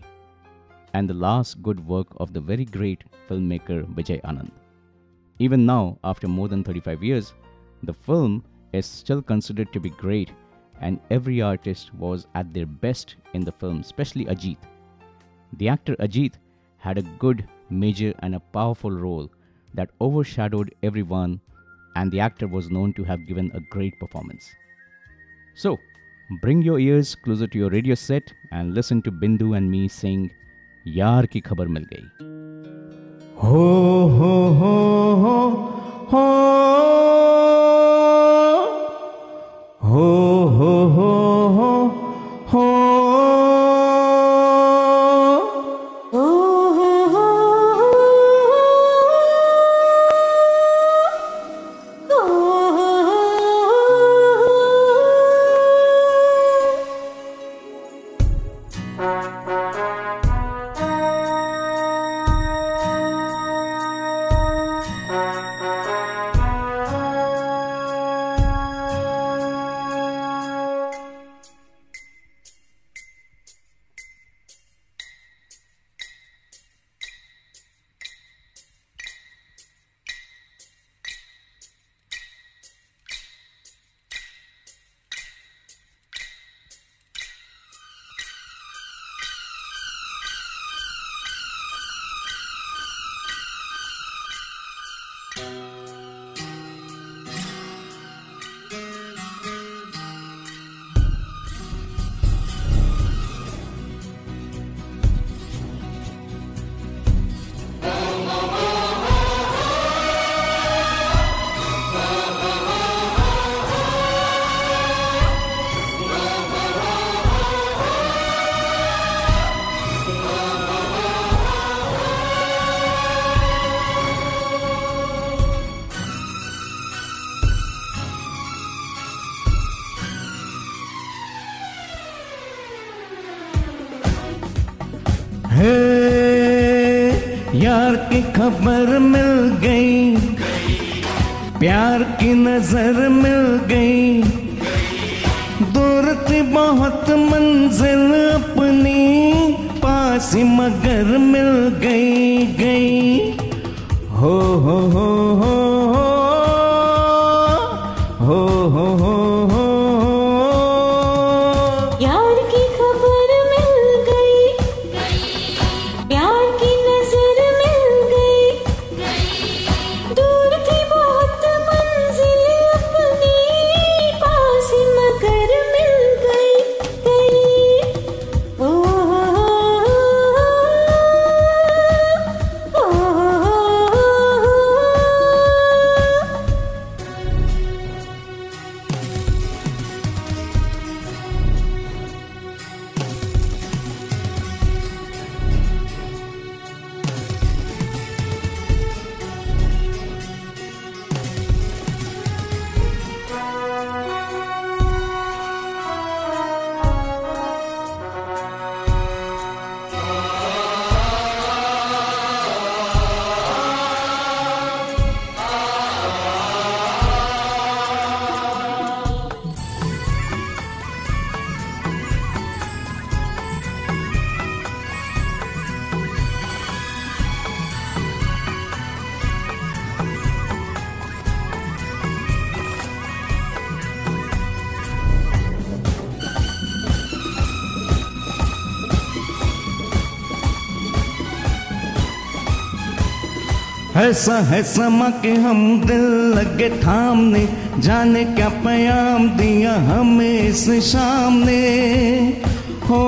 and the last good work of the very great filmmaker Vijay Anand. Even now, after more than 35 years, the film is still considered to be great and every artist was at their best in the film, especially Ajit. The actor Ajit had a good, major, and a powerful role that overshadowed everyone, and the actor was known to have given a great performance. So, bring your ears closer to your radio set and listen to Bindu and me sing Yaar ki khabar mil gayi. Ho ho ho ho ho ऐसा है समा के हम दिल लगे थामने जाने क्या प्याम दिया हमें इस शाम ने हो।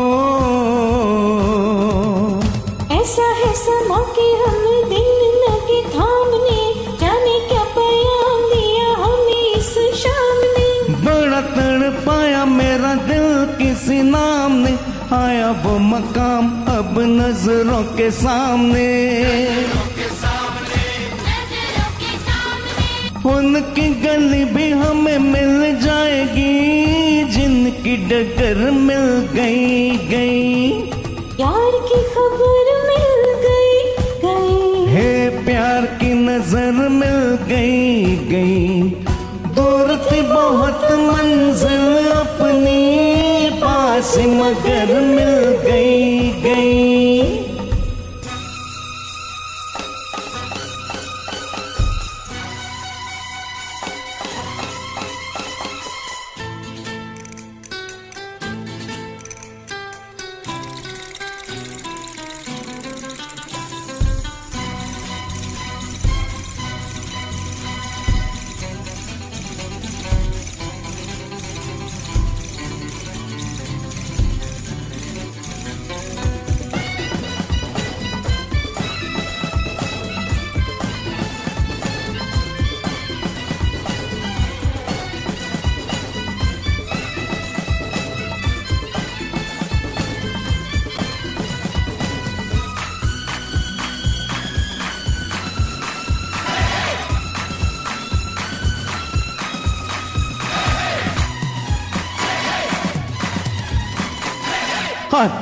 ऐसा है समा के हम दिल लगे थामने जाने क्या प्याम दिया हमें इस शाम ने बड़ा तड़ पाया मेरा दिल किसी नाम ने आया वो मकाम अब नज़रों के सामने। उनकी गली भी हमें मिल जाएगी जिनकी डगर मिल गई गई। प्यार की खबर मिल गई गई। हे प्यार की नज़र मिल गई गई। दूर थी बहुत मंजिल अपनी पास मगर मिल गई गई।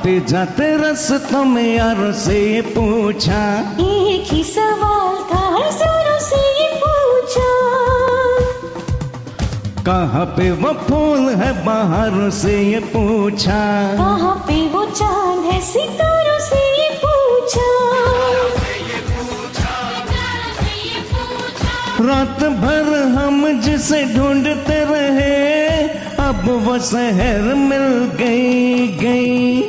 आते जाते रास्तों में यारों से पूछा। एक ही सवाल था हर से पूछा। कहाँ पे वो फूल है बाहर से ये पूछा। कहाँ पे वो चाँद है सितारों से ये पूछा। रात भर हम जिसे ढूंढते रहे अब वो शहर मिल गई गई।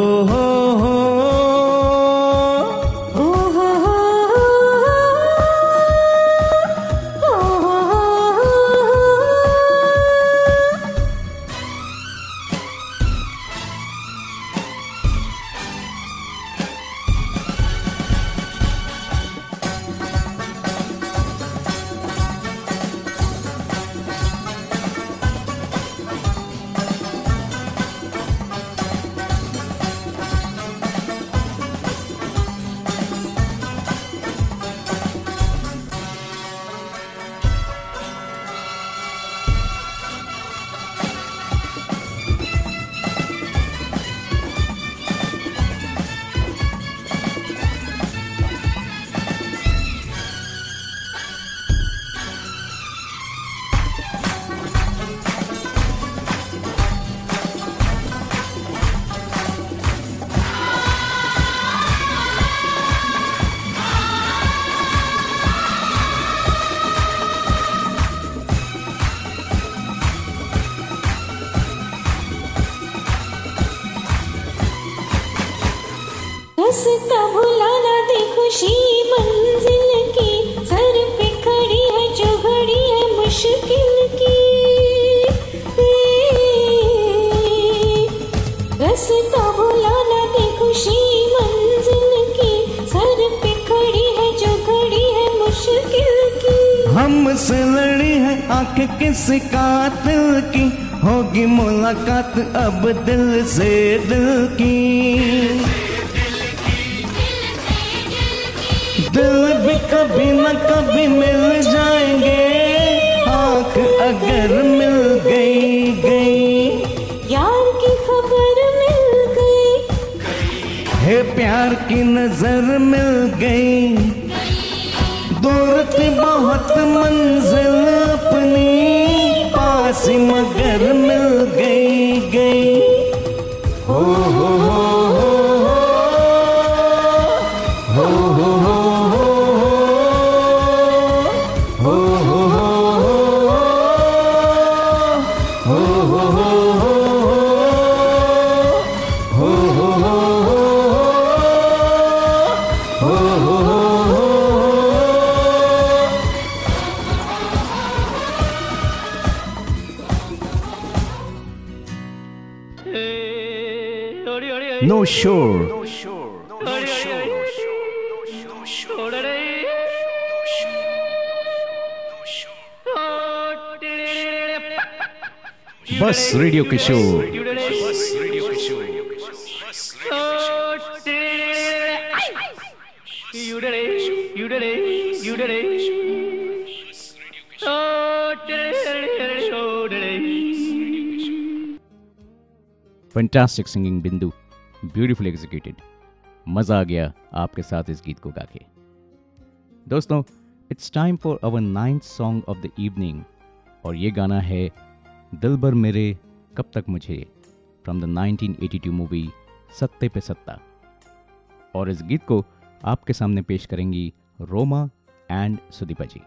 आँख किसी कातिल की होगी मुलाकात अब दिल से दिल की। दिल भी कभी न कभी मिल जाएँगे आँख अगर मिल गई गई। यार की खबर मिल गई। हे प्यार की नज़र मिल गई। दूर थी बहुत पास मगर में radio Kishore fantastic singing Bindu beautiful executed मज़ा आ गया आपके साथ इस गीत को गा के। दोस्तों it's time for our ninth song of the evening और ये गाना है दिलबर मेरे कब तक मुझे फ्रॉम द 1982 मूवी सत्ते पे सत्ता। और इस गीत को आपके सामने पेश करेंगी रोमा एंड सुदीपा जी।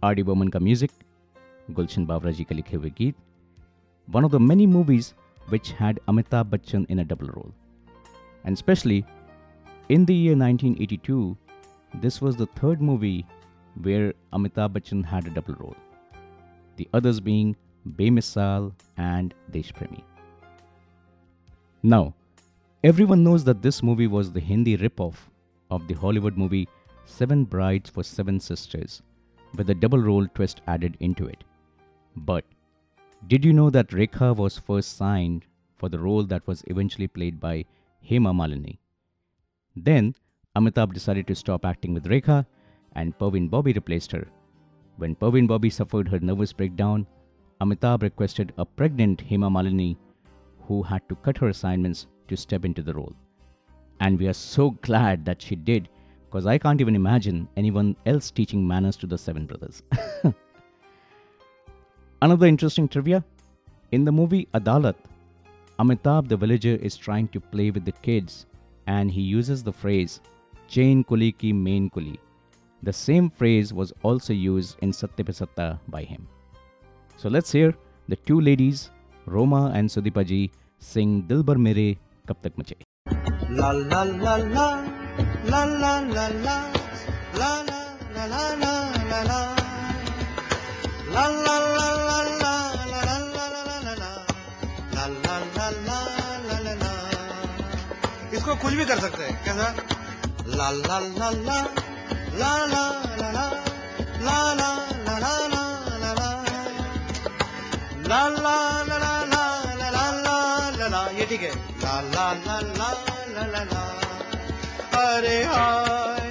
आरडी बर्मन का म्यूज़िक गुलशन बाबरा जी के लिखे हुए गीत one of the many movies which had Amitabh Bachchan in a double role and specially in the year 1982 this was the third movie where Amitabh Bachchan had a double role the others being Bemisal and Desh Premi. Now, everyone knows that this movie was the Hindi ripoff of the Hollywood movie Seven Brides for Seven Sisters, with a double role twist added into it. But did you know that Rekha was first signed for the role that was eventually played by Hema Malini? Then Amitabh decided to stop acting with Rekha and Pervin Bobby replaced her. When Pervin Bobby suffered her nervous breakdown, Amitabh requested a pregnant Hema Malini who had to cut her assignments to step into the role. And we are so glad that she did because I can't even imagine anyone else teaching manners to the seven brothers. Another interesting trivia in the movie Adalat, Amitabh the villager is trying to play with the kids and he uses the phrase chain kuli ki main kuli. The same phrase was also used in Satya by him. So let's hear the two ladies, Roma and Sudipa ji, sing Dilbar Mere Kab Tak Mache. La la la la, la la la la, la la la la la la, la la la la la, la la la la la la, la la la la la la la. la la la la इसको कुछ भी कर सकते हैं कैसा? La la la la, la la la la, la la ला ला ला ला ला ला ला ला ला ला ये ठीक है ला ला ला ला ला ला ला अरे आई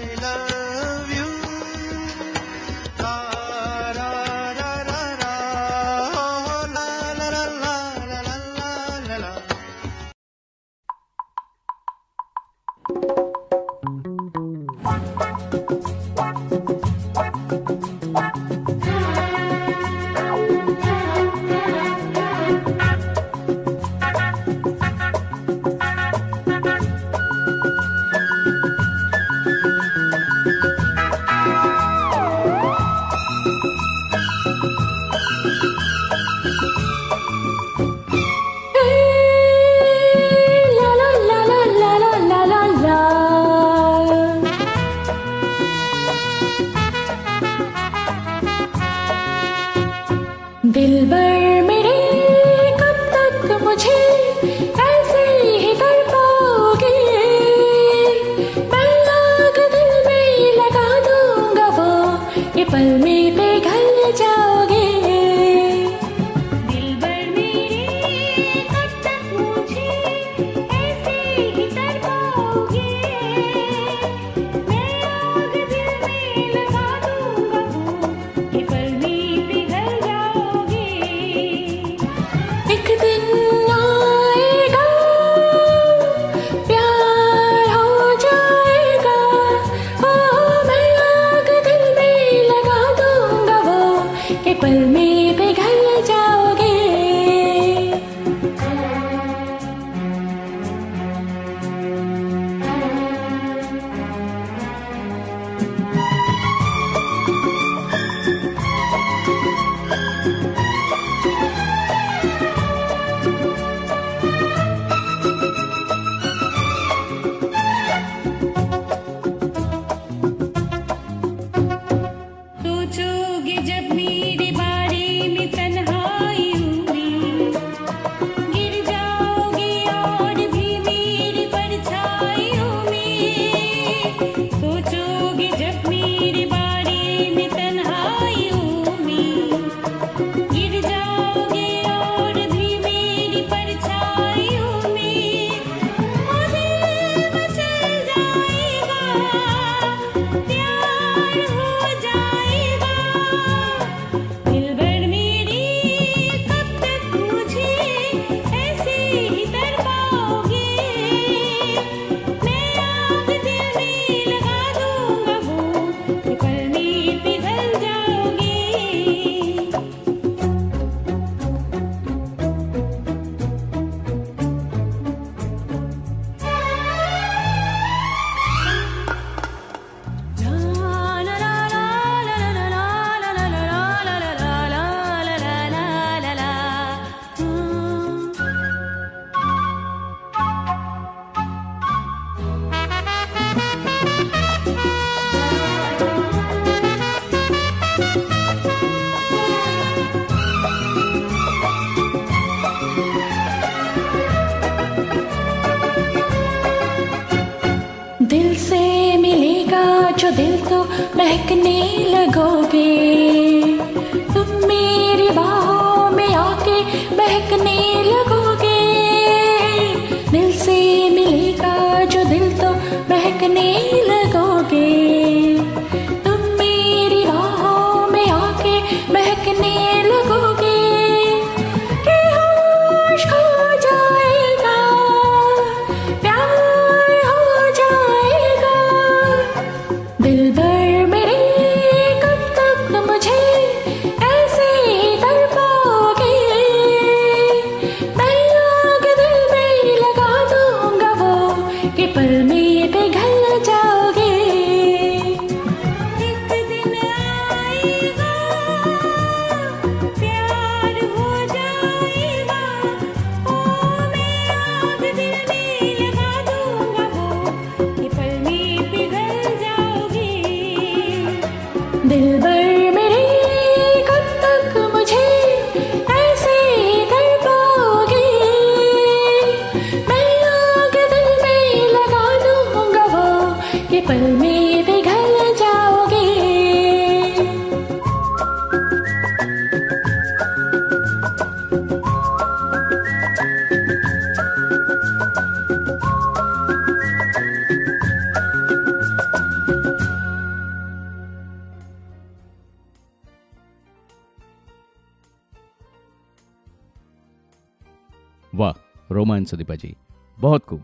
रोमान सुदीपा जी, बहुत खूब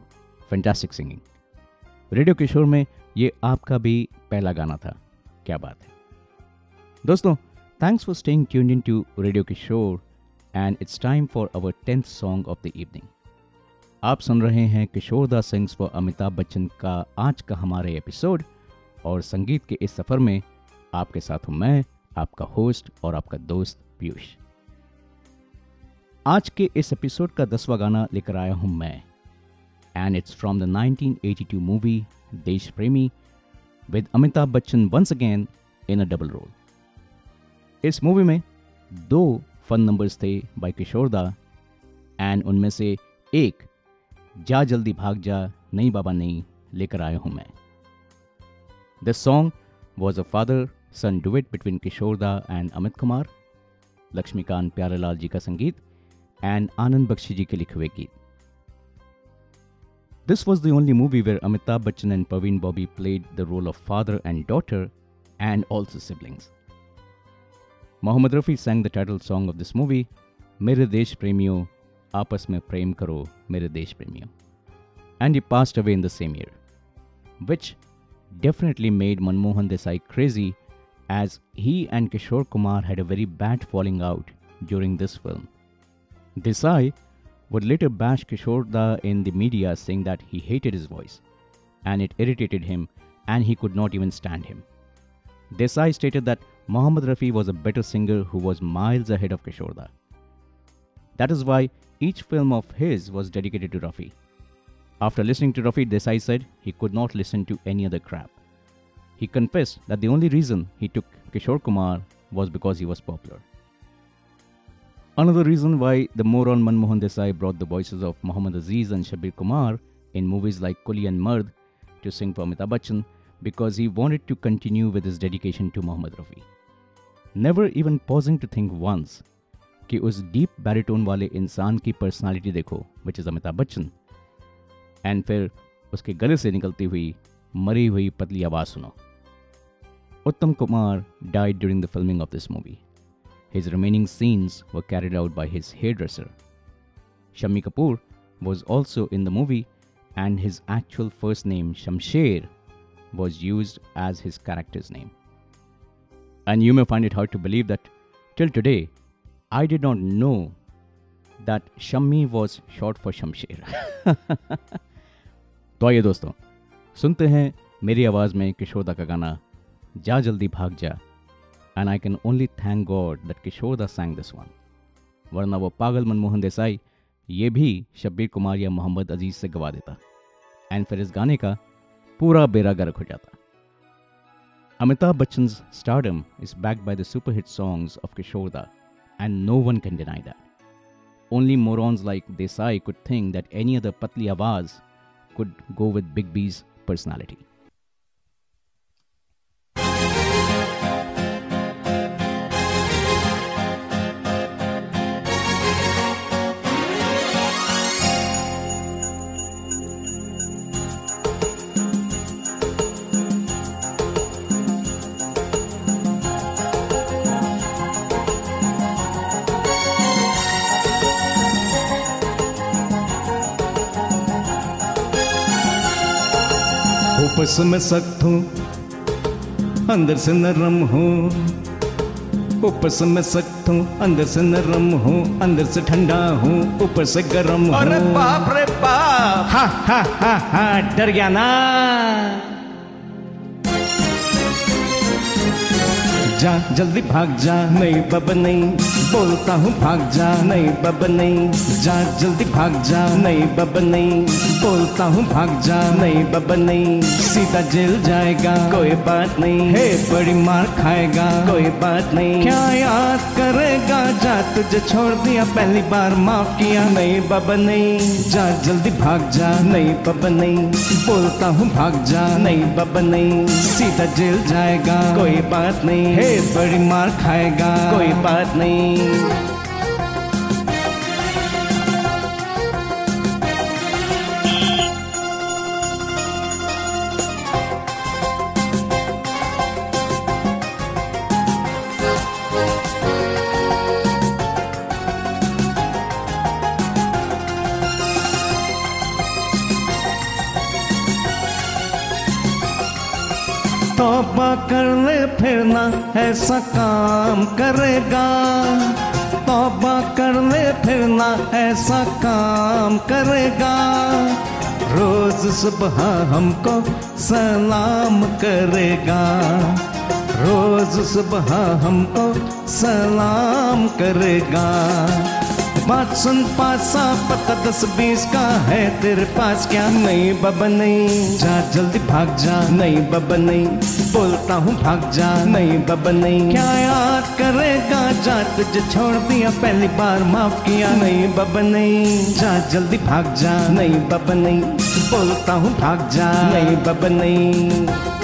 फैंटास्टिक सिंगिंग रेडियो किशोर में ये आपका भी पहला गाना था, क्या बात है। दोस्तों thanks for staying tuned in to radio Kishore and it's time for our tenth song of the evening आप सुन रहे हैं किशोर दा सिंग्स फॉर अमिताभ बच्चन का आज का हमारे एपिसोड और संगीत के इस सफ़र में आपके साथ हूँ मैं, आपका होस्ट और आपका दोस्त पीयूष। आज के इस एपिसोड का दसवां गाना लेकर आया हूँ मैं। And it's from the 1982 movie Desh Premi with Amitabh Bachchan once again in a double role इस मूवी में दो फन नंबर्स थे बाय किशोरदा एंड उनमें से एक, जा जल्दी भाग जा, नहीं बाबा नहीं, लेकर आया हूँ मैं। This song was a father son duet between Kishoreda and Amit Kumar, Laxmikant Pyarelal ji का संगीत and Anand Bakshi ke likhe. This was the only movie where Amitabh Bachchan and Pawan Bobby played the role of father and daughter and also siblings. Mohammad Rafi sang the title song of this movie, Mere Desh Premio, Aapas Mein Prem Karo, Mere Desh Premio. And he passed away in the same year, which definitely made Manmohan Desai crazy as he and Kishore Kumar had a very bad falling out during this film. Desai would later bash Kishore Da in the media saying that he hated his voice and it irritated him and he could not even stand him. Desai stated that Mohammad Rafi was a better singer who was miles ahead of Kishore Da. That is why each film of his was dedicated to Rafi. After listening to Rafi, Desai said he could not listen to any other crap. He confessed that the only reason he took Kishore Kumar was because he was popular. Another reason why the moron Manmohan Desai brought the voices of Muhammad Aziz and Shabir Kumar in movies like Kuli and Mard to sing for Amitabh Bachchan because he wanted to continue with his dedication to Muhammad Rafi. Never even pausing to think once कि उस deep baritone वाले इंसान की personality देखो which is Amitabh Bachchan and फिर उसके गले से निकलती हुई मरी हुई पतली आवाज़ सुनो Uttam Kumar died during the filming of this movie. His remaining scenes were carried out by his hairdresser. Shammi Kapoor was also in the movie, and his actual first name, Shamsher, was used as his character's name. And you may find it hard to believe that till today, I did not know that Shammi was short for Shamsher. तो आइए दोस्तों सुनते हैं मेरी आवाज़ में किशोरदा का गाना जा जल्दी भाग जा and I can only thank God that Kishoreda sang this one वरना वो पागल मनमोहन देसाई ये भी शब्बीर कुमार या मोहम्मद अज़ीज़ से गवा देता एंड फिर इस गाने का पूरा बेड़ा गर्क हो जाता Amitabh Bachchan's stardom is backed by the super hit songs of Kishorda, and no one can deny that. Only morons like Desai could think that any other Patli Awaz could go with Big B's personality. में मैं सख्त हूँ अंदर से नरम हूँ। ऊपर से मैं सख्त हूँ अंदर से नरम हूँ अंदर से ठंडा हूँ ऊपर से गरम हूँ। अरे बाप रे बाप। हा हा हा हा डर गया ना। जा, जल्दी भाग जा। नहीं, बब नहीं, बोलता हूँ भाग जा। नहीं, बब नहीं, जा, जल्दी भाग जा। नहीं, बब नहीं, बोलता हूँ भाग जा। नहीं, बब नहीं, सीधा जेल जाएगा, कोई बात नहीं। है, बड़ी मार खाएगा कोई बात नहीं। क्या याद करेगा जा तुझे छोड़ दिया पहली बार माफ़ किया नहीं बाबा नहीं। जा जल्दी भाग जा। नहीं बाबा नहीं। बोलता हूँ भाग जा। नहीं बाबा नहीं। सीधा जेल जाएगा कोई बात नहीं। है बड़ी मार खाएगा। कोई बात नहीं। तौबा कर ले फिर ना ऐसा काम करेगा। तौबा कर ले फिर ना ऐसा काम करेगा। रोज सुबह हमको सलाम करेगा। रोज सुबह हमको सलाम करेगा। बात सुन पासा, पता दस बीस का है तेरे पास क्या? नहीं बब, नहीं। जा, जल्दी भाग जा। नहीं बब, नहीं। बोलता हूँ भाग जा। नहीं बब, नहीं। क्या याद करेगा जा तुझे छोड़ दिया, पहली बार माफ़ किया? नहीं बब, नहीं। जा, जल्दी भाग जा। नहीं बब, नहीं। बोलता हूँ भाग जा। नहीं बब, नहीं।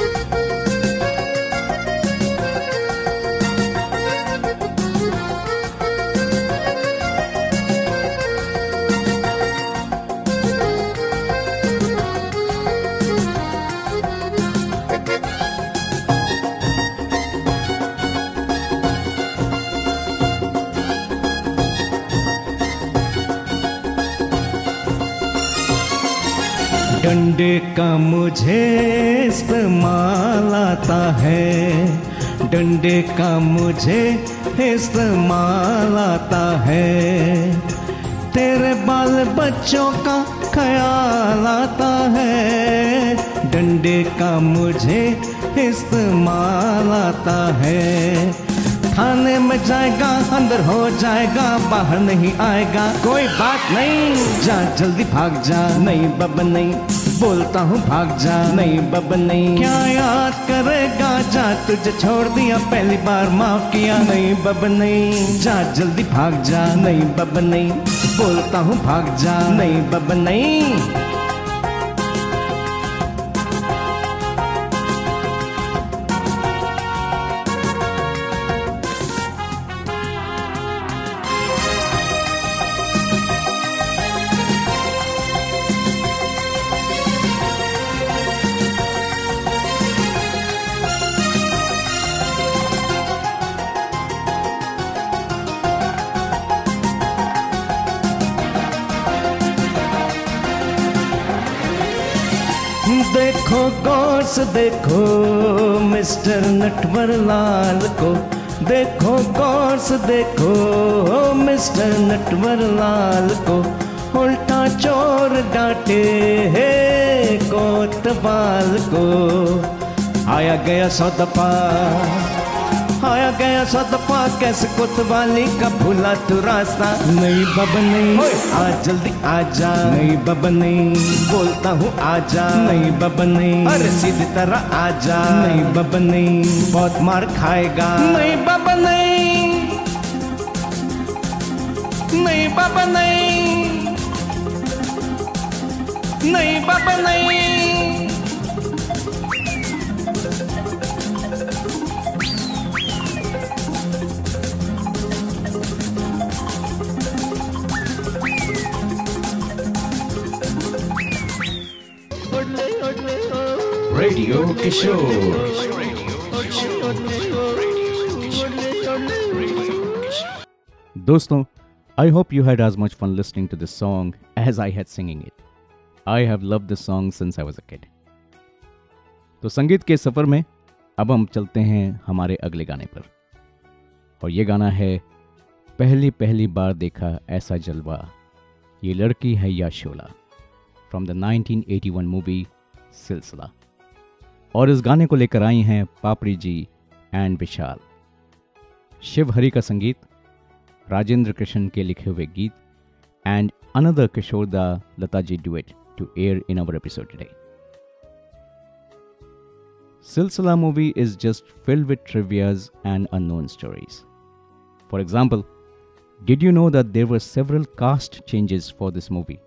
का मुझे इस्तेमाल आता है। डंडे का मुझे इस्तेमाल आता है। तेरे बाल बच्चों का ख्याल आता है। डंडे का मुझे इस्तेमाल आता है। थाने में जाएगा, अंदर हो जाएगा, बाहर नहीं आएगा। कोई बात नहीं, जा, जल्दी भाग जा। नहीं बब नहीं, बोलता हूँ भाग जा। नहीं बब नहीं, क्या याद करेगा, जा, तुझे छोड़ दिया, पहली बार माफ़ किया। नहीं बब नहीं, जा, जल्दी भाग जा। नहीं बब नहीं, बोलता हूँ भाग जा। नहीं बब नहीं देखो, मिस्टर नटवर लाल को। देखो कोर्स देखो, मिस्टर नटवर लाल को। उल्टा चोर डांटे है कोतवाल को। आया गया सौ दफ़ा आया गया सौ कैसे कोतवाली का भूला तू रास्ता? नहीं बब नहीं। आ जल्दी आ जा। नहीं बब नहीं। बोलता हूँ आ जा। नहीं बब नहीं। अरे सीधी तरह आ जा। नहीं बब नहीं। बहुत मार खाएगा। नहीं बब नहीं। नहीं बब नहीं। नहीं बब नहीं। रेडियो किशोर दोस्तों I hope you had as much fun listening to this song as I had singing it I have love this song since I was a तो संगीत के सफ़र में अब हम चलते हैं हमारे अगले गाने पर। और ये गाना है, पहली पहली बार देखा ऐसा जलवा। ये लड़की है या शोला फ्रॉम द 1981 मूवी सिलसिला। और इस गाने को लेकर आई हैं पापड़ी जी एंड विशाल। शिव हरि का संगीत, राजेंद्र कृष्ण के लिखे हुए गीत and another Kishore the Lata ji duet to air in our episode today Silsila movie is just filled with trivias and unknown stories for example did you know that there were several cast changes for this movie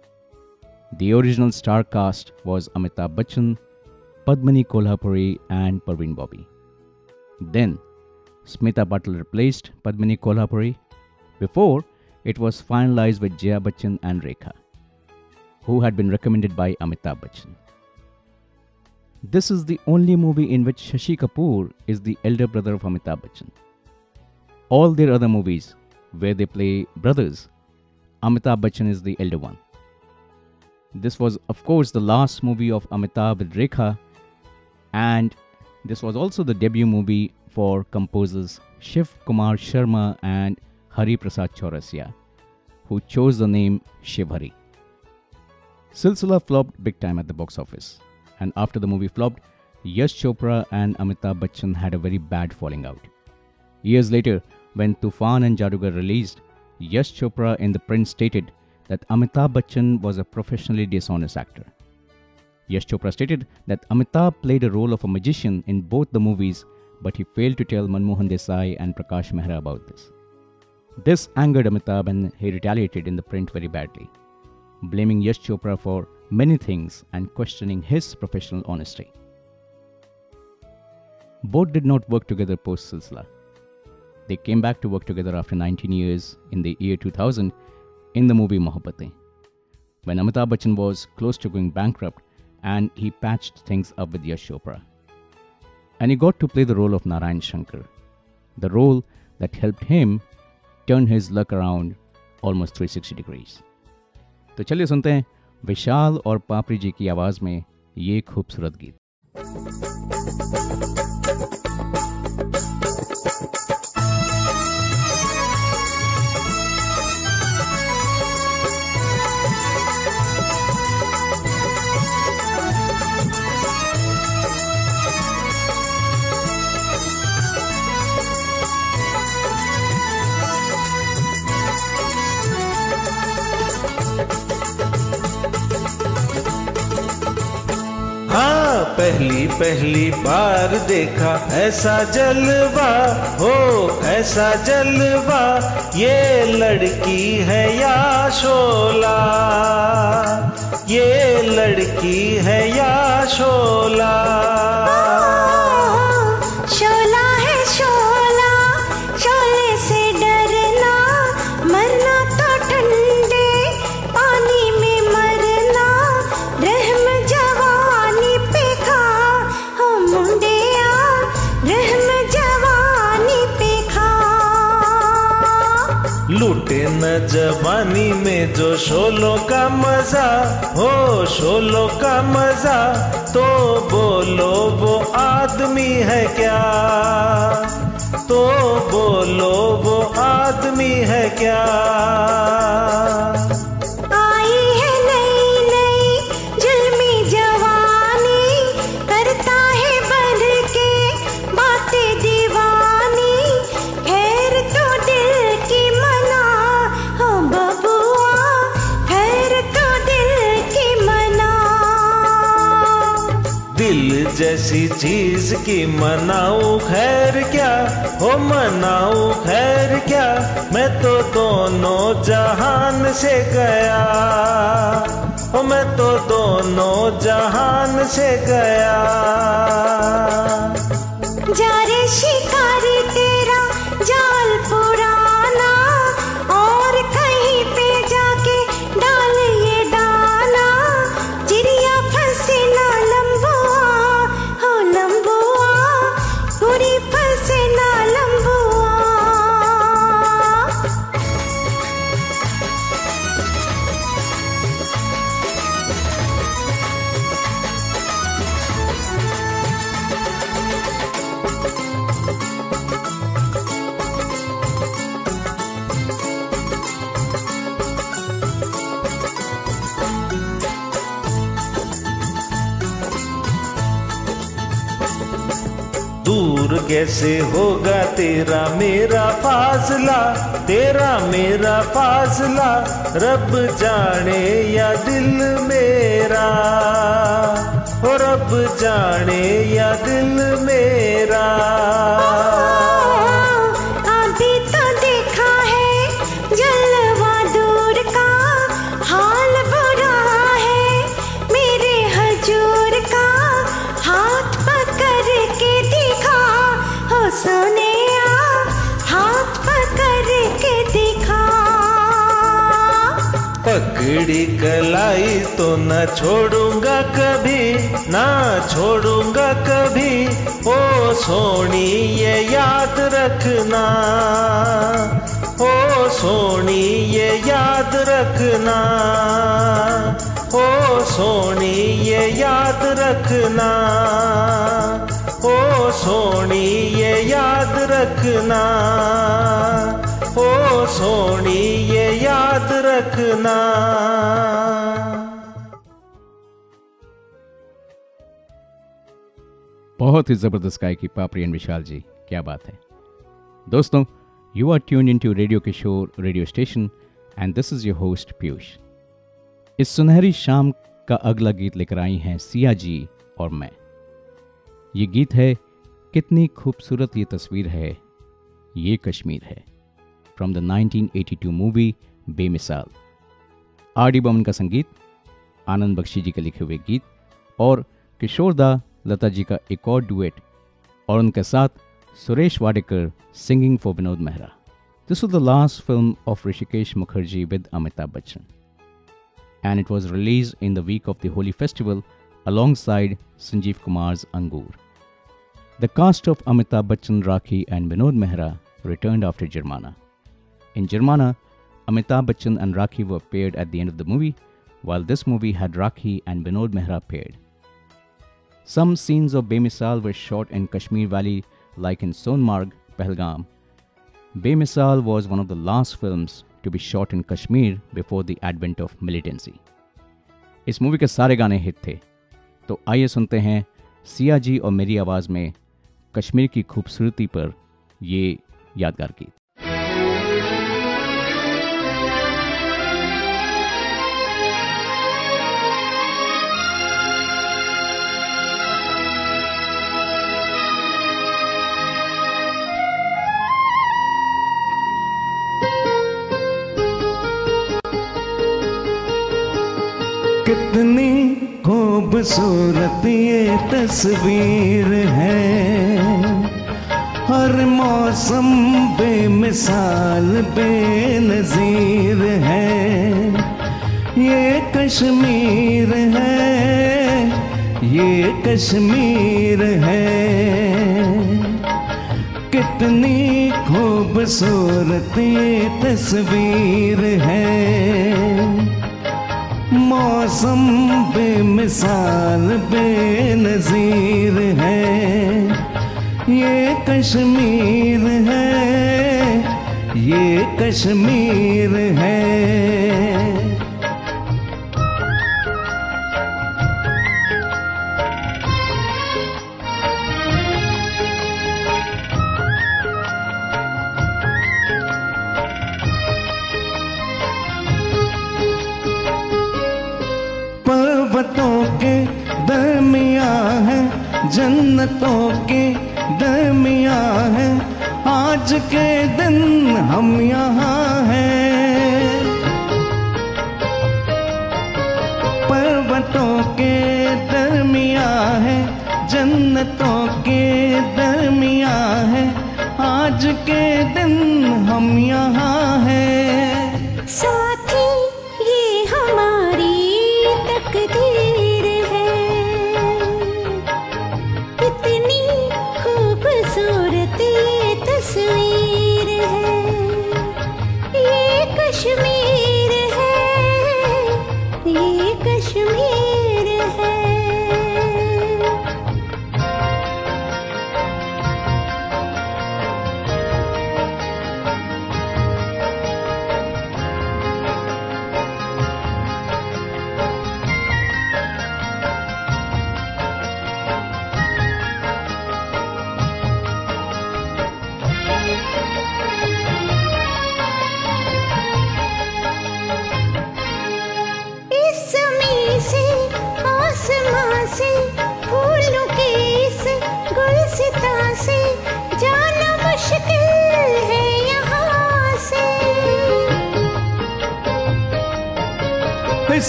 the original star cast was Amitabh Bachchan Padmani Kolhapuri, and Parveen Bobby. Then, Smita Patil replaced Padmani Kolhapuri. Before, it was finalized with Jaya Bachchan and Rekha who had been recommended by Amitabh Bachchan. This is the only movie in which Shashi Kapoor is the elder brother of Amitabh Bachchan. All their other movies, where they play brothers, Amitabh Bachchan is the elder one. This was, of course, the last movie of Amitabh with Rekha, and this was also the debut movie for composers Shiv Kumar Sharma and Hari Prasad Chaurasia, who chose the name Shiv Hari. Silsila flopped big time at the box office, and after the movie flopped, Yash Chopra and Amitabh Bachchan had a very bad falling out. Years later, when Tufan and Jadugar released, Yash Chopra in the print stated that Amitabh Bachchan was a professionally dishonest actor. Yash Chopra stated that Amitabh played a role of a magician in both the movies, but he failed to tell Manmohan Desai and Prakash Mehra about this. This angered Amitabh and he retaliated in the print very badly blaming Yash Chopra for many things and questioning his professional honesty. Both did not work together post Silsila. They came back to work together after 19 years in the year 2000 in the movie Mohabbatein, when Amitabh Bachchan was close to going bankrupt and he patched things up with Yash Chopra. And he got to play the role of Narayan Shankar, the role that helped him turn his luck around almost 360 degrees. तो चलिए सुनते हैं विशाल और पापड़ी जी की आवाज़ में ये खूबसूरत गीत पहली पहली बार देखा, ऐसा जलवा, हो, ऐसा जलवा, ये लड़की है या शोला? ये लड़की है या शोला? लूटे न जवानी में जो शोलो का मज़ा, हो शोलो का मज़ा तो बोलो वो आदमी है क्या? तो बोलो वो आदमी है क्या? चीज़ की मनाऊ, खैर क्या? हो मनाऊ, खैर क्या? मैं तो दोनों जहान से गया। हो मैं तो दोनों जहान से गया। कैसे होगा तेरा मेरा फासला, तेरा मेरा फासला, रब जाने या दिल मेरा। हो रब जाने या दिल मेरा। पकड़ी कलाई तो न छोड़ूँगा कभी, ना छोड़ूँगा कभी। ओ सोनी ये याद रखना। ओ सोनी ये याद रखना। ओ सोनी ये याद रखना। ओ सोनी ये याद रखना। ओ सोनी ये याद रखना। बहुत ही ज़बरदस्त गायकी पापड़ी एंड विशाल जी, क्या बात है। दोस्तों you are tune in to radio Kishore radio station and this is your host Piyush इस सुनहरी शाम का अगला गीत लेकर आई हैं सिया जी और मैं। ये गीत है, कितनी खूबसूरत ये तस्वीर है, ये कश्मीर है। From the 1982 movie Bemisal R D Burman का संगीत आनंद बख्शी जी के लिखे हुए गीत और किशोरदा लता जी का एक और डुएट और उनके साथ Suresh Wadkar singing for Vinod Mehra this was the last film of Hrishikesh Mukherjee with Amitabh Bachchan and it was release in the week of the Holi festival alongside Sanjeev Kumar Angoor the cast of Amitabh Bachchan Rakhee and Vinod Mehra return after Jurmana In Jirmana, Amitabh Bachchan and Rakhi were paired at the end of the movie, while this movie had Rakhi and Vinod Mehra paired. Some scenes of Bemisal were shot in Kashmir Valley, like in Sonmarg, Pahalgam. Bemisal was one of the last films to be shot in Kashmir before the advent of militancy. इस movie के सारे गाने hit थे तो आइए सुनते हैं सिया जी और मेरी आवाज़ में कश्मीर की खूबसूरती पर ये यादगार गीत कितनी खूबसूरत ये तस्वीर है। हर मौसम बेमिसाल, बेनजीर है। ये कश्मीर है, ये कश्मीर है। कितनी खूबसूरत ये तस्वीर है। मौसम बेमिसाल बेनजीर है। ये कश्मीर है ये कश्मीर है। जन्नतों के दरमिया है। आज के दिन हम यहाँ हैं। पर्वतों के दरमिया है। जन्नतों के दरमिया है। आज के दिन हम यहाँ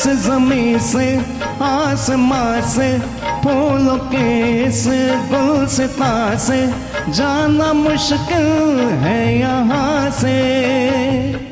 इस जमी से, आसमां से, फूलों के से गुल से, जाना मुश्किल है यहाँ से।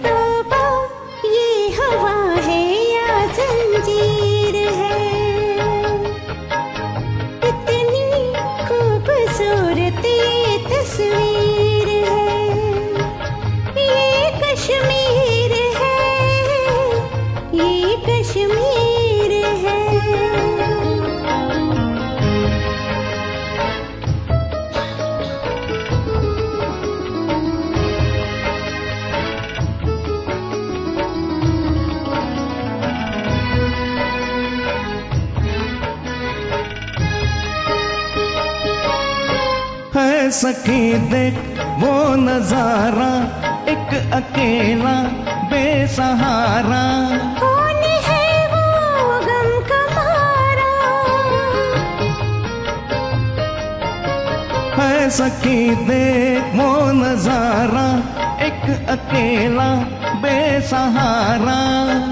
देख वो नज़ारा एक अकेला बेसहारा। कौन है वो गम का मारा? है सखी देख वो नज़ारा एक अकेला बेसहारा।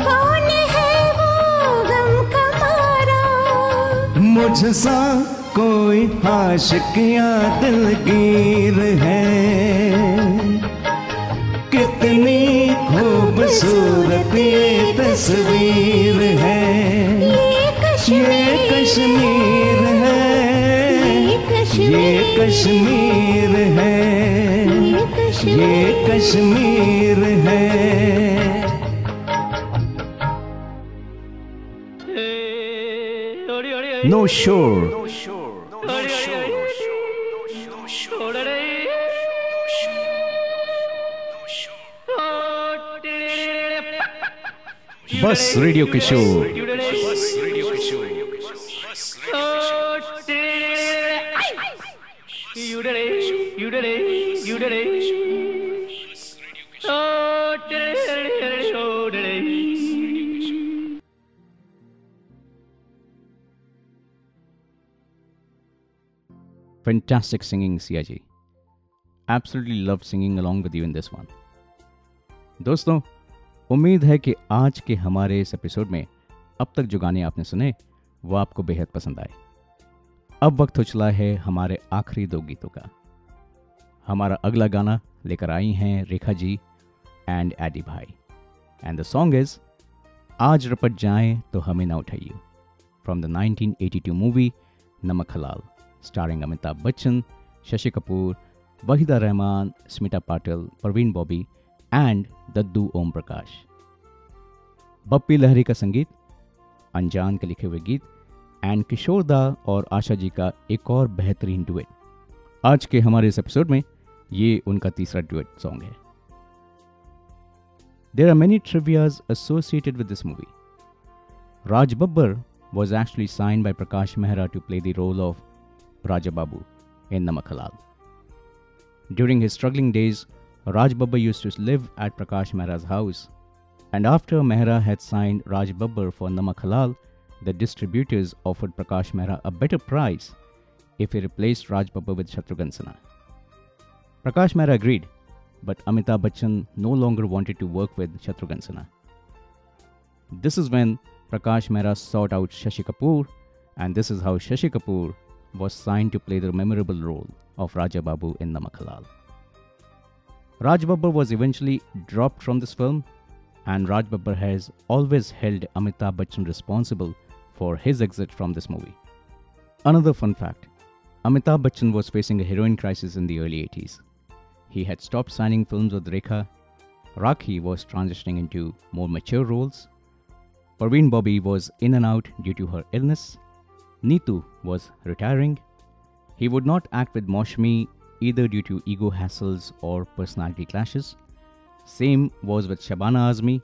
कौन है वो गम का मारा? मुझसा कोई आशिक या दिलगीर है। कितनी खूबसूरत ये तस्वीर है। ये कश्मीर है। ये कश्मीर है। ये कश्मीर ये कश्मीर है No shore. बस radio Kishore Fantastic singing, Siaji. Absolutely loved singing along with you in this one. दोस्तों उम्मीद है कि आज के हमारे इस एपिसोड में अब तक जो गाने आपने सुने, वो आपको बेहद पसंद आए। अब वक्त चला है हमारे आखिरी दो गीतों का। हमारा अगला गाना लेकर आई हैं रेखा जी एंड एडी भाई। एंड द सॉन्ग इज़ आज रपट जाए तो हमें ना उठाइए from the 1982 movie Namak Halal starring Amitabh Bachchan, Shashi Kapoor, Waheeda Rehman, Smita Patil, Parveen Babi and Daddu Om Prakash Bappi Lahiri का संगीत अनजान के लिखे हुए गीत एंड किशोर दा और आशा जी का एक और बेहतरीन डुएट आज के हमारे इस एपिसोड में ये उनका तीसरा डुएट सॉन्ग है there are many trivias associated with this movie Raj Babbar was actually signed by Prakash Mehra to play the role of Raja Babu in Namak Halal. During his struggling days, Raj Babbar used to live at Prakash Mehra's house. And after Mehra had signed Raj Babbar for Namak Halal, the distributors offered Prakash Mehra a better price if he replaced Raj Babbar with Shatrughan Sinha. Prakash Mehra agreed, but Amitabh Bachchan no longer wanted to work with Shatrughan Sinha. This is when Prakash Mehra sought out Shashi Kapoor, and this is how Shashi Kapoor was signed to play the memorable role of Raja Babu in Namak Halal. Raj Babbar was eventually dropped from this film, and Raj Babbar has always held Amitabh Bachchan responsible for his exit from this movie. Another fun fact Amitabh Bachchan was facing a heroin crisis in the early 80s. He had stopped signing films with Rekha. Rakhi was transitioning into more mature roles. Parveen Bobby was in and out due to her illness. Neetu was retiring. He would not act with Moshmi either due to ego hassles or personality clashes. Same was with Shabana Azmi,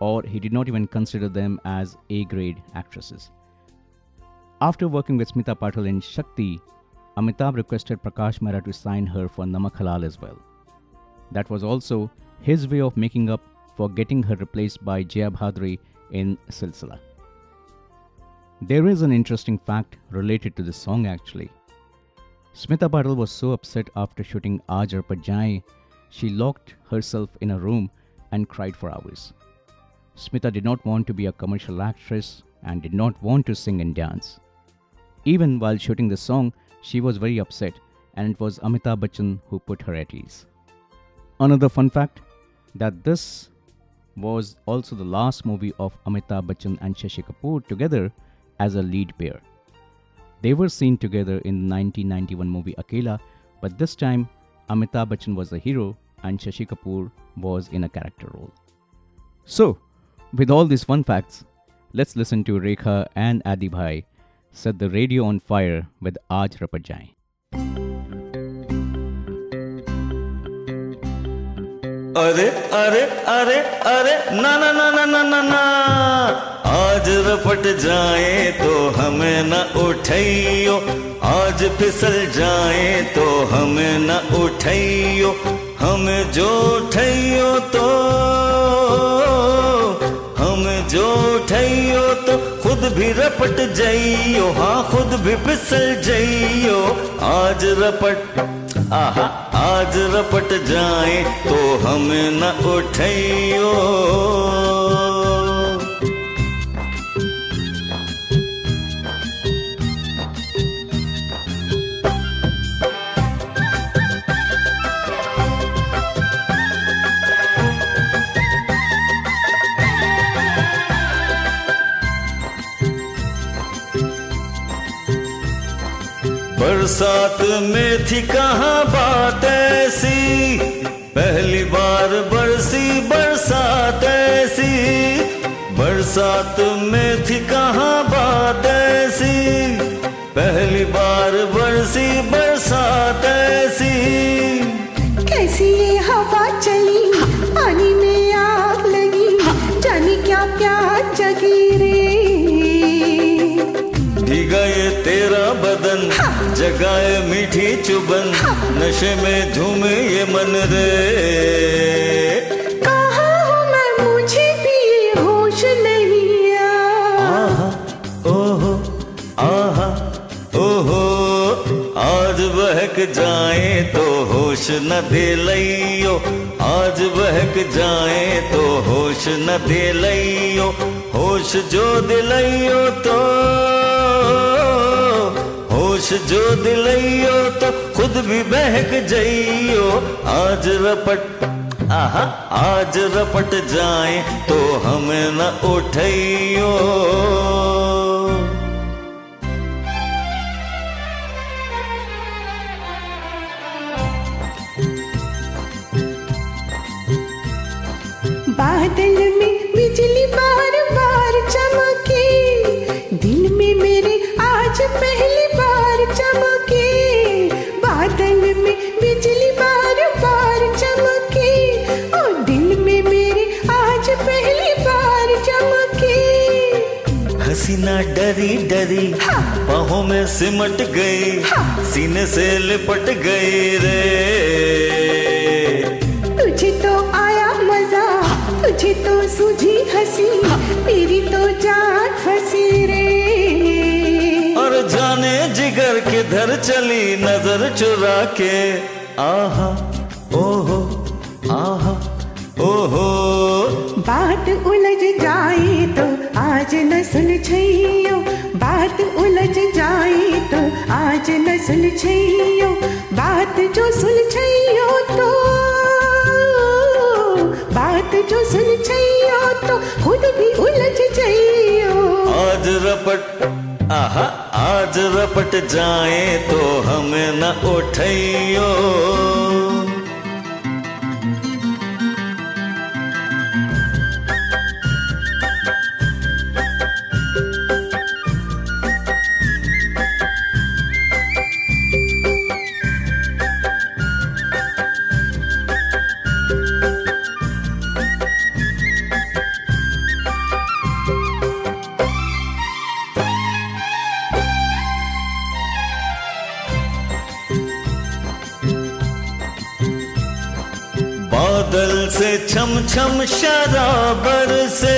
or he did not even consider them as A grade actresses. After working with Smita Patil in Shakti, Amitabh requested Prakash Mehra to sign her for Namak Halal as well. That was also his way of making up for getting her replaced by Jaya Bhadri in Silsila. There is an interesting fact related to this song actually. Smita Patil was so upset after shooting Aaj Arpat Jaye, she locked herself in a room and cried for hours. Smita did not want to be a commercial actress and did not want to sing and dance. Even while shooting the song, she was very upset, and it was Amitabh Bachchan who put her at ease. Another fun fact that this was also the last movie of Amitabh Bachchan and Shashi Kapoor together as a lead pair. They were seen together in the 1991 movie Akela, but this time Amitabh Bachchan was the hero and Shashi Kapoor was in a character role. So, with all these fun facts, let's listen to Rekha and Adi Bhai set the radio on fire with Aaj Rapat Jaye. अरे अरे अरे अरे, ना ना ना ना ना ना ना। आज रपट जाए तो हमें न उठाइयो आज फिसल जाए तो हमें न उठाइयो हम जो उठाइयो तो हम जो उठाइयो तो खुद भी रपट जाइयो। हाँ खुद भी फिसल जाइयो। आज रपट आहा आज रपट जाए तो हम न उठाइयो बरसात में थी कहा बात ऐसी? पहली बार बरसी बरसात ऐसी। बरसात में थी कहाँ बात ऐसी? पहली बार बरसी बरसात ऐसी। जगाए मीठी चुबन नशे में झूमे ये मन रे। कहा मैं मुझे भी होश नहीं आहा ओहो आहा ओहो आज बहक जाए तो होश न दे लइयो आज बहक जाए तो होश न दे लइयो होश जो दिलइयो तो होश जो दिलइयो तो खुद भी बहक जइयो। आज रपट, आहा, आज रपट जाए तो हमें न उठइयो बादल में हसीना डरी डरी बाहों में सिमट गई सीने से लिपट गई रे। तुझे तो आया मज़ा तुझे तो सूझी हँसी मेरी तो जान फंसी रे। और जाने जिगर किधर चली नज़र चुरा के आहा ओहो आहा ओहो। बात उलझ जाए तो आज न सुलझइयो बात उलझ जाए तो आज न सुलझइयो बात जो सुलझइयो तो बात जो सुलझइयो तो खुद भी उलझ जाइयो। आज रपट, आहा, आज रपट जाए तो हमें न उठइयो छम शराबर से।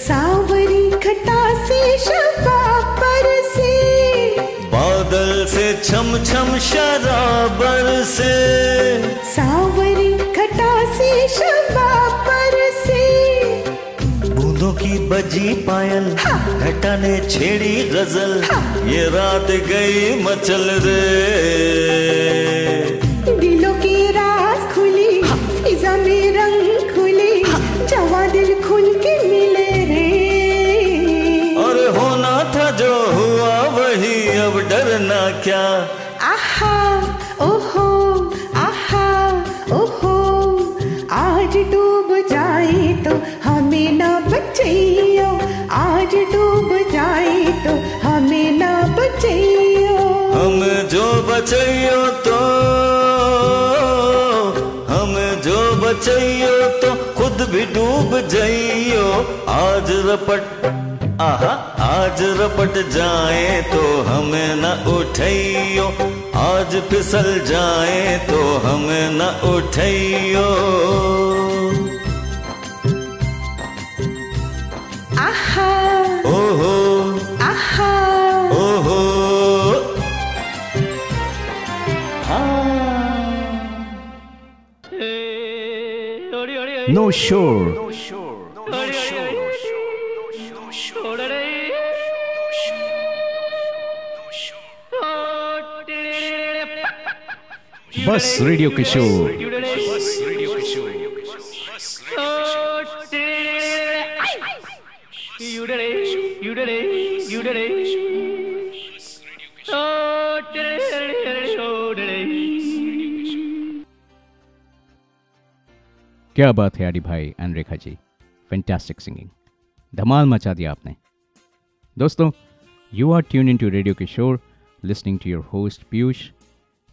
सावरी खटा से शबाबर से। बादल से छम छम शराबर से। सावरी खटा से शबाबर से। बूंदों की बजी पायल घटा ने छेड़ी गज़ल ये रात गई मचल रे। बचैयो तो। हम जो बचैयो तो खुद भी डूब जाइयो। आज रपट, आहा, आज रपट जाए तो हमें न उठैयो। आज फिसल जाए तो हमें न उठैयो। Shore. बस रेडियो किशोर क्या बात है आदि भाई and Rekha ji? Fantastic singing धमाल मचा दिया आपने। दोस्तों you are tune in to radio Kishore listening to your host Piyush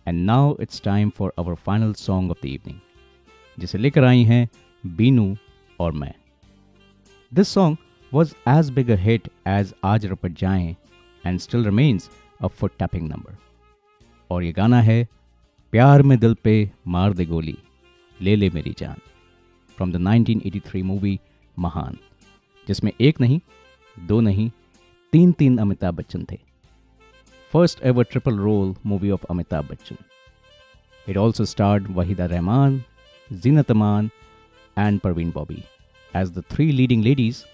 and now it's time for our final song of the evening जिसे लेकर आई हैं बीनू और मैं। This song was as big a hit as आज रपट जाएँ and still remains a foot tapping number और ये गाना है, प्यार में दिल पे मार दे गोली, ले ले मेरी जान। फ्रॉम द 1983 मूवी महान जिसमें एक नहीं दो नहीं तीन तीन अमिताभ बच्चन थे first ever triple role movie of Amitabh Bachchan it also starred Waheeda Rehman Zeenat Aman and Parveen Bobby as the three leading ladies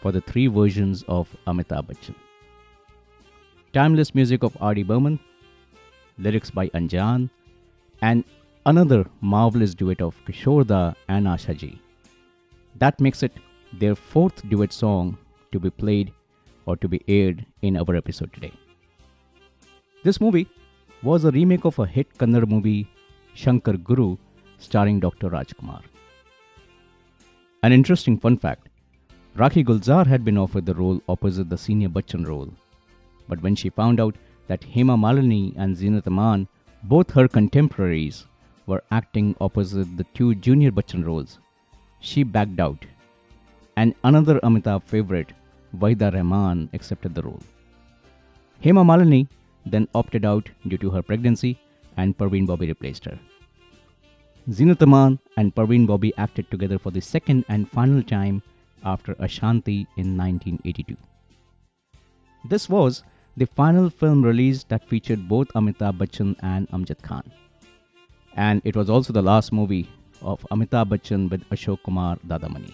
for the three versions of Amitabh Bachchan. Timeless music of R.D. Burman, lyrics by Anjan, and another marvelous duet of Kishorda and Asha ji. That makes it their fourth duet song to be played or to be aired in our episode today. This movie was a remake of a hit Kannada movie, Shankar Guru, starring Dr. Rajkumar. An interesting fun fact Rakhi Gulzar had been offered the role opposite the senior Bachchan role. But when she found out that Hema Malini and Zinat Aman, both her contemporaries, were acting opposite the two junior Bachchan roles, she backed out. And another Amitabh favorite, Vaida Rahman, accepted the role. Hema Malini then opted out due to her pregnancy, and Parveen Bobby replaced her. Zinat Aman and Parveen Bobby acted together for the second and final time after Ashanti in 1982. This was the final film release that featured both Amitabh Bachchan and Amjad Khan. And it was also the last movie of Amitabh Bachchan with Ashok Kumar Dadamani.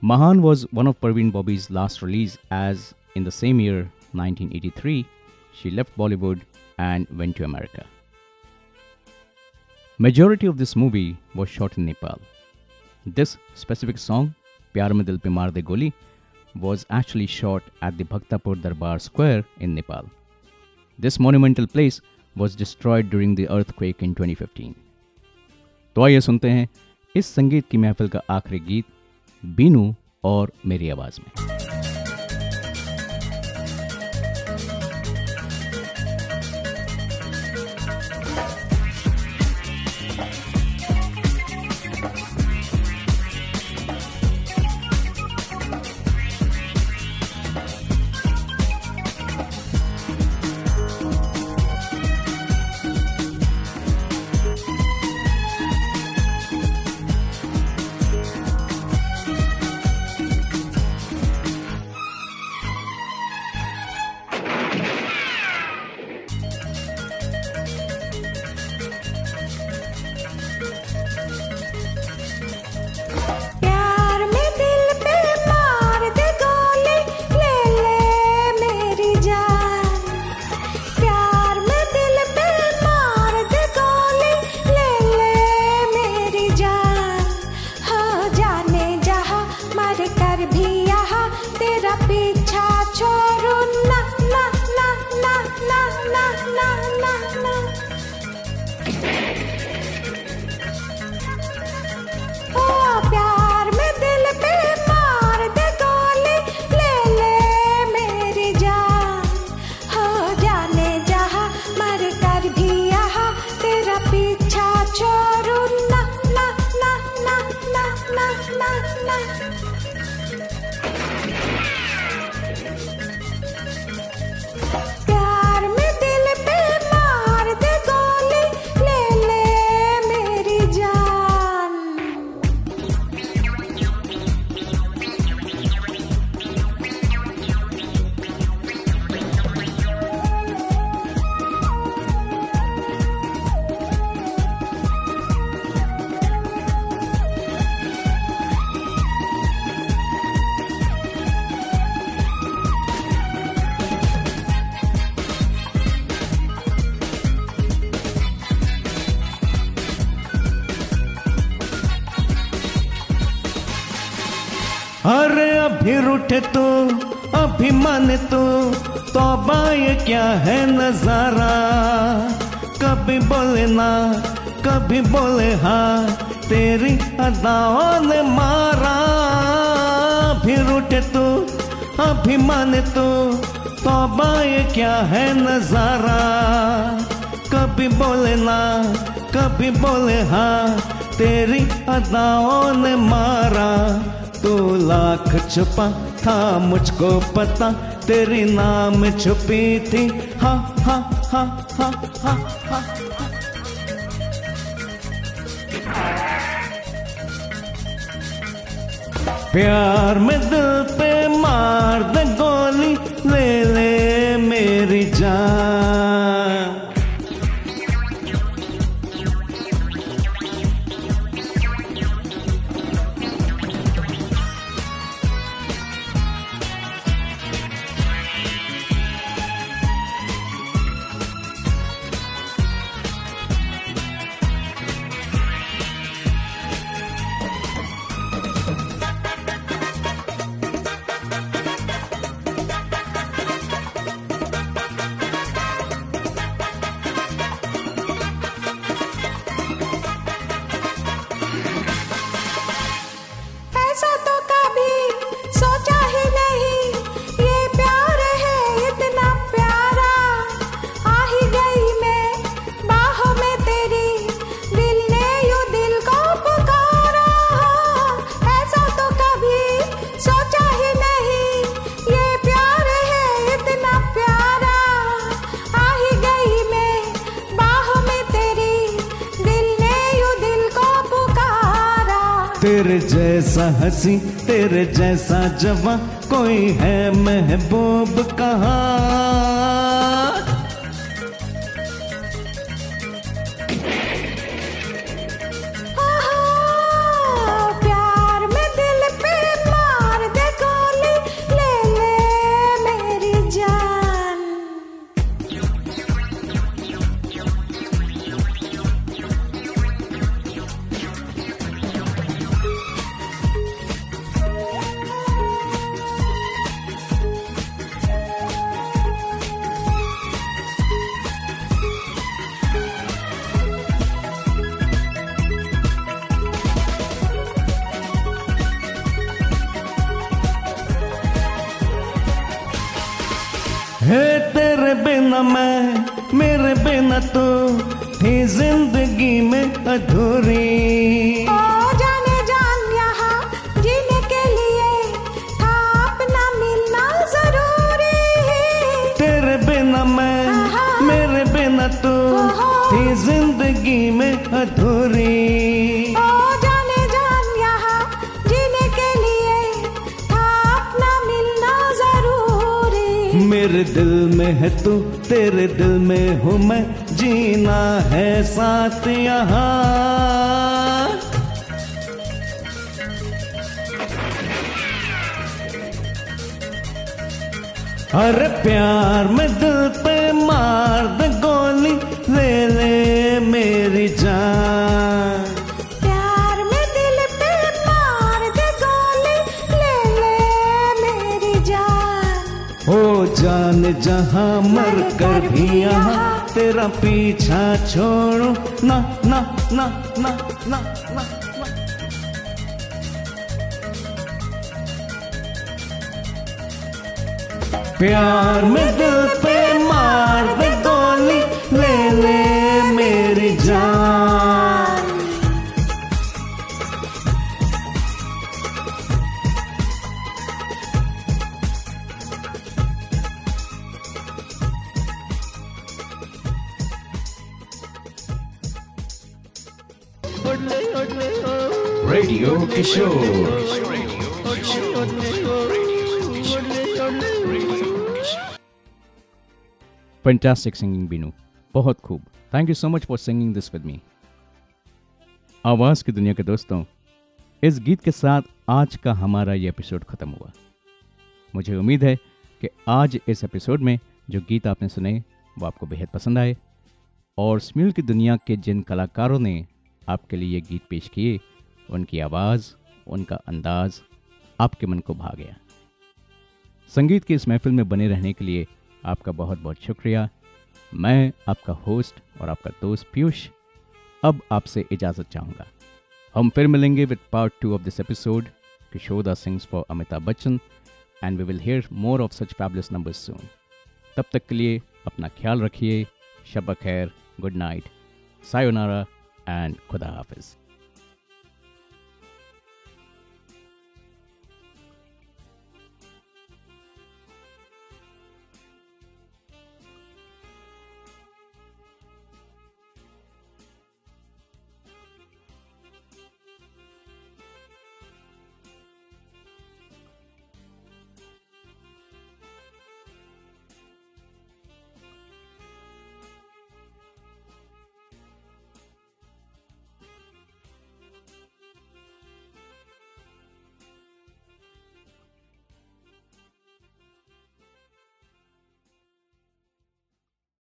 Mahan was one of Parveen Bobby's last release as in the same year 1983 she left Bollywood and went to America. Majority of this movie was shot in Nepal. This specific song, Pyar Mein Dil Pe Maar De Goli, was actually shot at the Bhaktapur Darbar Square in Nepal. This monumental place was destroyed during the earthquake in 2015. तो आइए सुनते हैं इस संगीत की महफिल का आखिरी गीत, बीनू और मेरी आवाज़ में है नज़ारा। कभी बोले ना, कभी बोले हाँ तेरी अदाओं ने मारा। अभी रूठे तू अभिमान तो तौबा ये क्या है नज़ारा? कभी बोले ना, कभी बोले हाँ तेरी अदाओं ने मारा। तू लाख छुपा था, मुझको पता तेरी नाम छुपी थी। हा हा हा हा हा हा। प्यार में दिल पे मार दे गोली, ले ले मेरी जान। हँसी तेरे जैसा जवा कोई है महबूब कहाँ? बिना मैं मेरे बिना तो थी ज़िंदगी में अधूरी। में है तू, तेरे दिल में हूँ मैं, जीना है साथ यहाँ। अरे प्यार में दिल जहाँ मर कर भी यहाँ तेरा पीछा छोड़ो। ना ना ना ना ना ना। प्यार में दिल पे मार दे गोली, ले ले मेरी जान। Fantastic singing, Binu. बहुत खूब। Thank you so much for singing this with me आवाज़ की दुनिया के दोस्तों इस गीत के साथ आज का हमारा ये एपिसोड खत्म हुआ। मुझे उम्मीद है कि आज इस एपिसोड में जो गीत आपने सुने वो आपको बेहद पसंद आए। और स्म्यूल की दुनिया के जिन कलाकारों ने आपके लिए ये गीत पेश किए उनकी आवाज़ उनका अंदाज आपके मन को भा गया। संगीत की इस महफिल में बने रहने के लिए आपका बहुत बहुत शुक्रिया। मैं आपका होस्ट और आपका दोस्त पीयूष अब आपसे इजाज़त चाहूँगा। हम फिर मिलेंगे with part two of this episode Kishoreda sings for Amitabh Bachchan and we will hear more of such fabulous numbers soon तब तक के लिए अपना ख्याल रखिए। शब खैर गुड नाइट सायोनारा एंड खुदा हाफिज़।